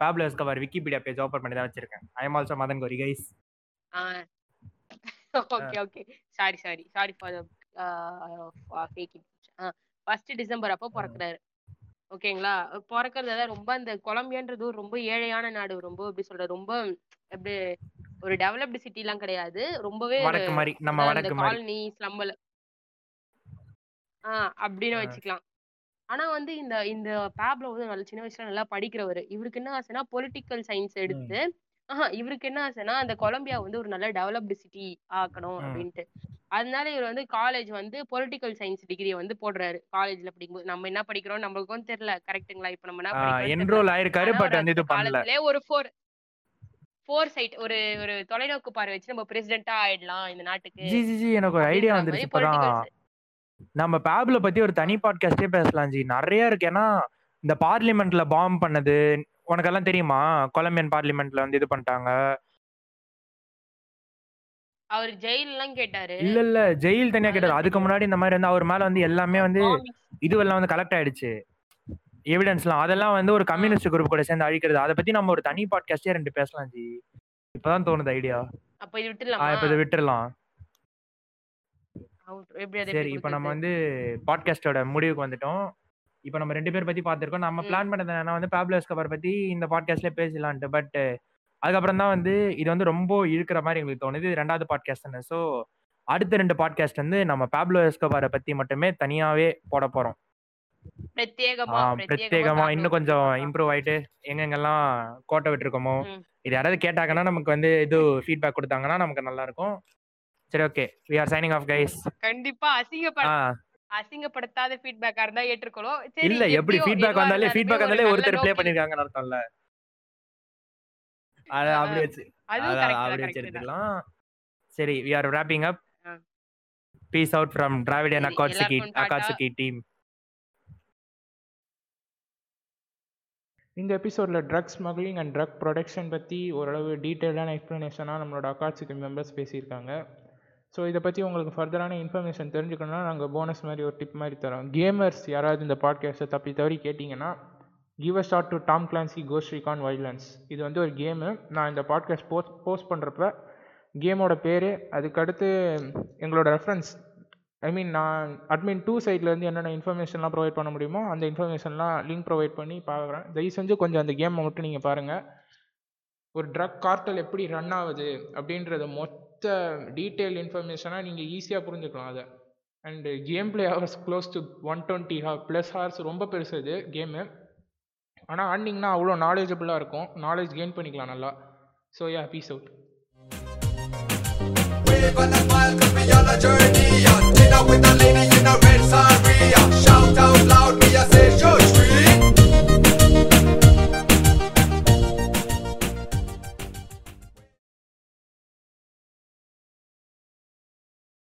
Pablo Escobar Wikipedia page open பண்ணி தான் வச்சிருக்கேன். I am also Madan Gowri ah. Okay okay sorry sorry sorry for fake first December அப்போ பிறக்குறாரு. ஓகேங்களா பிறக்கறதால ரொம்ப அந்த கொலம்பியான்றது ரொம்ப ஏழையான நாடு. ரொம்ப எப்படி சொல்றது? ரொம்ப எப்படி ஒரு டெவலப்டு சிட்டி எல்லாம் கிடையாது. ரொம்பவே ஒரு வடக்கு மாதிரி நம்ம அதான் வடக்கு இந்த மாதிரி காலனி ஸ்லம்பல ஆ அப்படின்னு. வச்சுக்கலாம். ஆனா வந்து இந்த இந்த பேப்ல வந்து நல்ல சின்ன வயசுல நல்லா படிக்கிறவர். இவருக்கு என்ன ஆசைன்னா பொலிட்டிக்கல் சயின்ஸ் எடுத்து ஆஹா இவருக்கு என்ன ஆசைன்னா அந்த கொலம்பியா வந்து ஒரு நல்ல டெவலப்டு சிட்டி ஆக்கணும். அப்படின்ட்டு. அதனால இவர் வந்து காலேஜ் வந்து பொலிட்டிக்கல் சயின்ஸ் டிகிரி வந்து போடுறாரு. காலேஜ்ல படிக்கும்போது. நம்ம என்ன படிக்கிறோம்? நம்மளுக்கும் தெரியல. கரெக்ட்டுங்களா இப்ப நம்ம என்ன பண்ணல. ஒரு ஃபோர் ஃபோர் சைட் ஒரு ஒரு தொலைநோக்கு பார்வை வச்சு நம்ம பிரசிடென்ட்டா ஆயிடலாம் இந்த நாட்டுக்கு. எனக்கு ஒரு ஐடியா வந்துருச்சு நம்ம பேப்ல பத்தி ஒரு தனி பாட்காஸ்டே பேசலாம் ஜி. நிறைய இருக்கு. ஏன்னா இந்த பார்லிமெண்ட்ல பாம் பண்ணது உனக்கெல்லாம் தெரியுமா? கொலம்பியன் பார்லிமெண்ட்ல வந்து இது பண்ணிட்டாங்க. அவர் ஜெயில் எல்லாம் கேட்டாரு. இல்ல இல்ல. ஜெயில் தனியா கேட்டாரு. அதுக்கு. முன்னாடி இந்த மாதிரி வந்து அவர் மேல வந்து எல்லாமே வந்து. இதுவெல்லாம் வந்து கலெக்ட் ஆயிடுச்சு. எவிடன்ஸ்லாம் அதெல்லாம் வந்து ஒரு கம்யூனிஸ்ட் குரூப் கூட சேர்ந்து அழிக்கிறது. அதை பத்தி நம்ம ஒரு தனி பாட்காஸ்டே ரெண்டு பேசலாம் ஜி. இப்பதான் தோணுது ஐடியா அப்ப இது விட்டுலாமா இப்ப இதை அது சரி இப்போ நம்ம? வந்து பாட்காஸ்டோட முடிவுக்கு வந்துட்டோம். இப்போ நம்ம ரெண்டு பேர் பத்தி பார்த்திருக்கோம் நம்ம. பிளான் பண்ணது என்னன்னா வந்து பேப்லோ எஸ்கோபார் பத்தி இந்த பாட்காஸ்ட்ல பேசலான்ட்டு. பட் அதுக்கப்புறம் தான் வந்து இது வந்து ரொம்ப இழுக்கிற மாதிரி எங்களுக்கு தோணுது. இது ரெண்டாவது பாட்காஸ்ட் ஸோ அடுத்த ரெண்டு பாட்காஸ்ட் வந்து நம்ம பேப்லோ எஸ்கோபாரை பத்தி மட்டுமே தனியாவே போட போறோம். பிரத்யேகமா இன்னும் கொஞ்சம் இம்ப்ரூவ் ஆயிட்டு எங்கெங்கெல்லாம் கோட்டை விட்டுருக்கோமோ. இது யாராவது கேட்டாங்கன்னா நமக்கு வந்து இது ஃபீட்பேக் கொடுத்தாங்கன்னா நமக்கு நல்லா இருக்கும். சரி okay we are signing off guys கண்டிப்பா அசிங்கப்பட அசிங்கப்படுத்தாத ஃபீட்பேக்கா இருந்தா ஏற்றுக்கணும் சரி, இல்ல எப்படி ஃபீட்பேக் வந்தாலே ஃபீட்பேக் வந்தாலே ஒருத்தர் ப்ளே பண்ணிருக்காங்கன்னு அர்த்தம்ல. அத ஆ, அப்படி வச்சு அதுவும் அத correct தான், அப்படி correct வச்சு தான். எடுத்துக்கலாம். சரி we are wrapping up. Peace out from Dravidian tata. Akatsuki team இந்த எபிசோடில் drug smuggling and drug production பற்றி ஓரளவு டீட்டெயிலான எக்ஸ்ப்ளனேஷனாக நம்மளோட அக்காட்சிக்கு மெம்பர்ஸ் பேசியிருக்காங்க. ஸோ இதை பற்றி உங்களுக்கு ஃபர்தரான இன்ஃபர்மேஷன் தெரிஞ்சுக்கணும்னா நாங்கள் போனஸ் மாதிரி ஒரு டிப் மாதிரி தரோம். கேமர்ஸ் யாராவது இந்த பாட்காஸ்ட்டை தப்பி தவறி கேட்டிங்கன்னா give a shout to Tom Clancy go ஸ்ரீகான் violence இது வந்து ஒரு கேமு நான் இந்த பாட்காஸ்ட் போஸ்ட் போஸ்ட் பண்ணுறப்ப கேமோட பேர் அதுக்கடுத்து எங்களோட ரெஃபரன்ஸ் ஐ மீன் நான் அட்மின் டூ சைட்லேருந்து என்னென்ன இன்ஃபர்மேஷன்லாம் ப்ரொவைட் பண்ண முடியுமோ அந்த இன்ஃபர்மேஷன்லாம் லிங்க் ப்ரொவைட் பண்ணி பார்க்குறேன். தயவு செஞ்சு கொஞ்சம் அந்த கேமை மட்டும் நீங்கள் பாருங்கள் ஒரு ட்ரக் கார்ட்டல் எப்படி ரன் ஆகுது அப்படின்றத கொடுத்த டீட்டெயில் இன்ஃபர்மேஷனாக நீங்கள் ஈஸியாக புரிஞ்சுக்கலாம் அதை. And gameplay hours close to one twenty hour plus hours ரொம்ப பெருசு இது கேமு ஆனால் ஆடினிங்கன்னா அவ்வளோ நாலேஜபிளாக இருக்கும். நாலேஜ் கெயின் பண்ணிக்கலாம் நல்லா. So yeah peace out Shout out loud, me a say.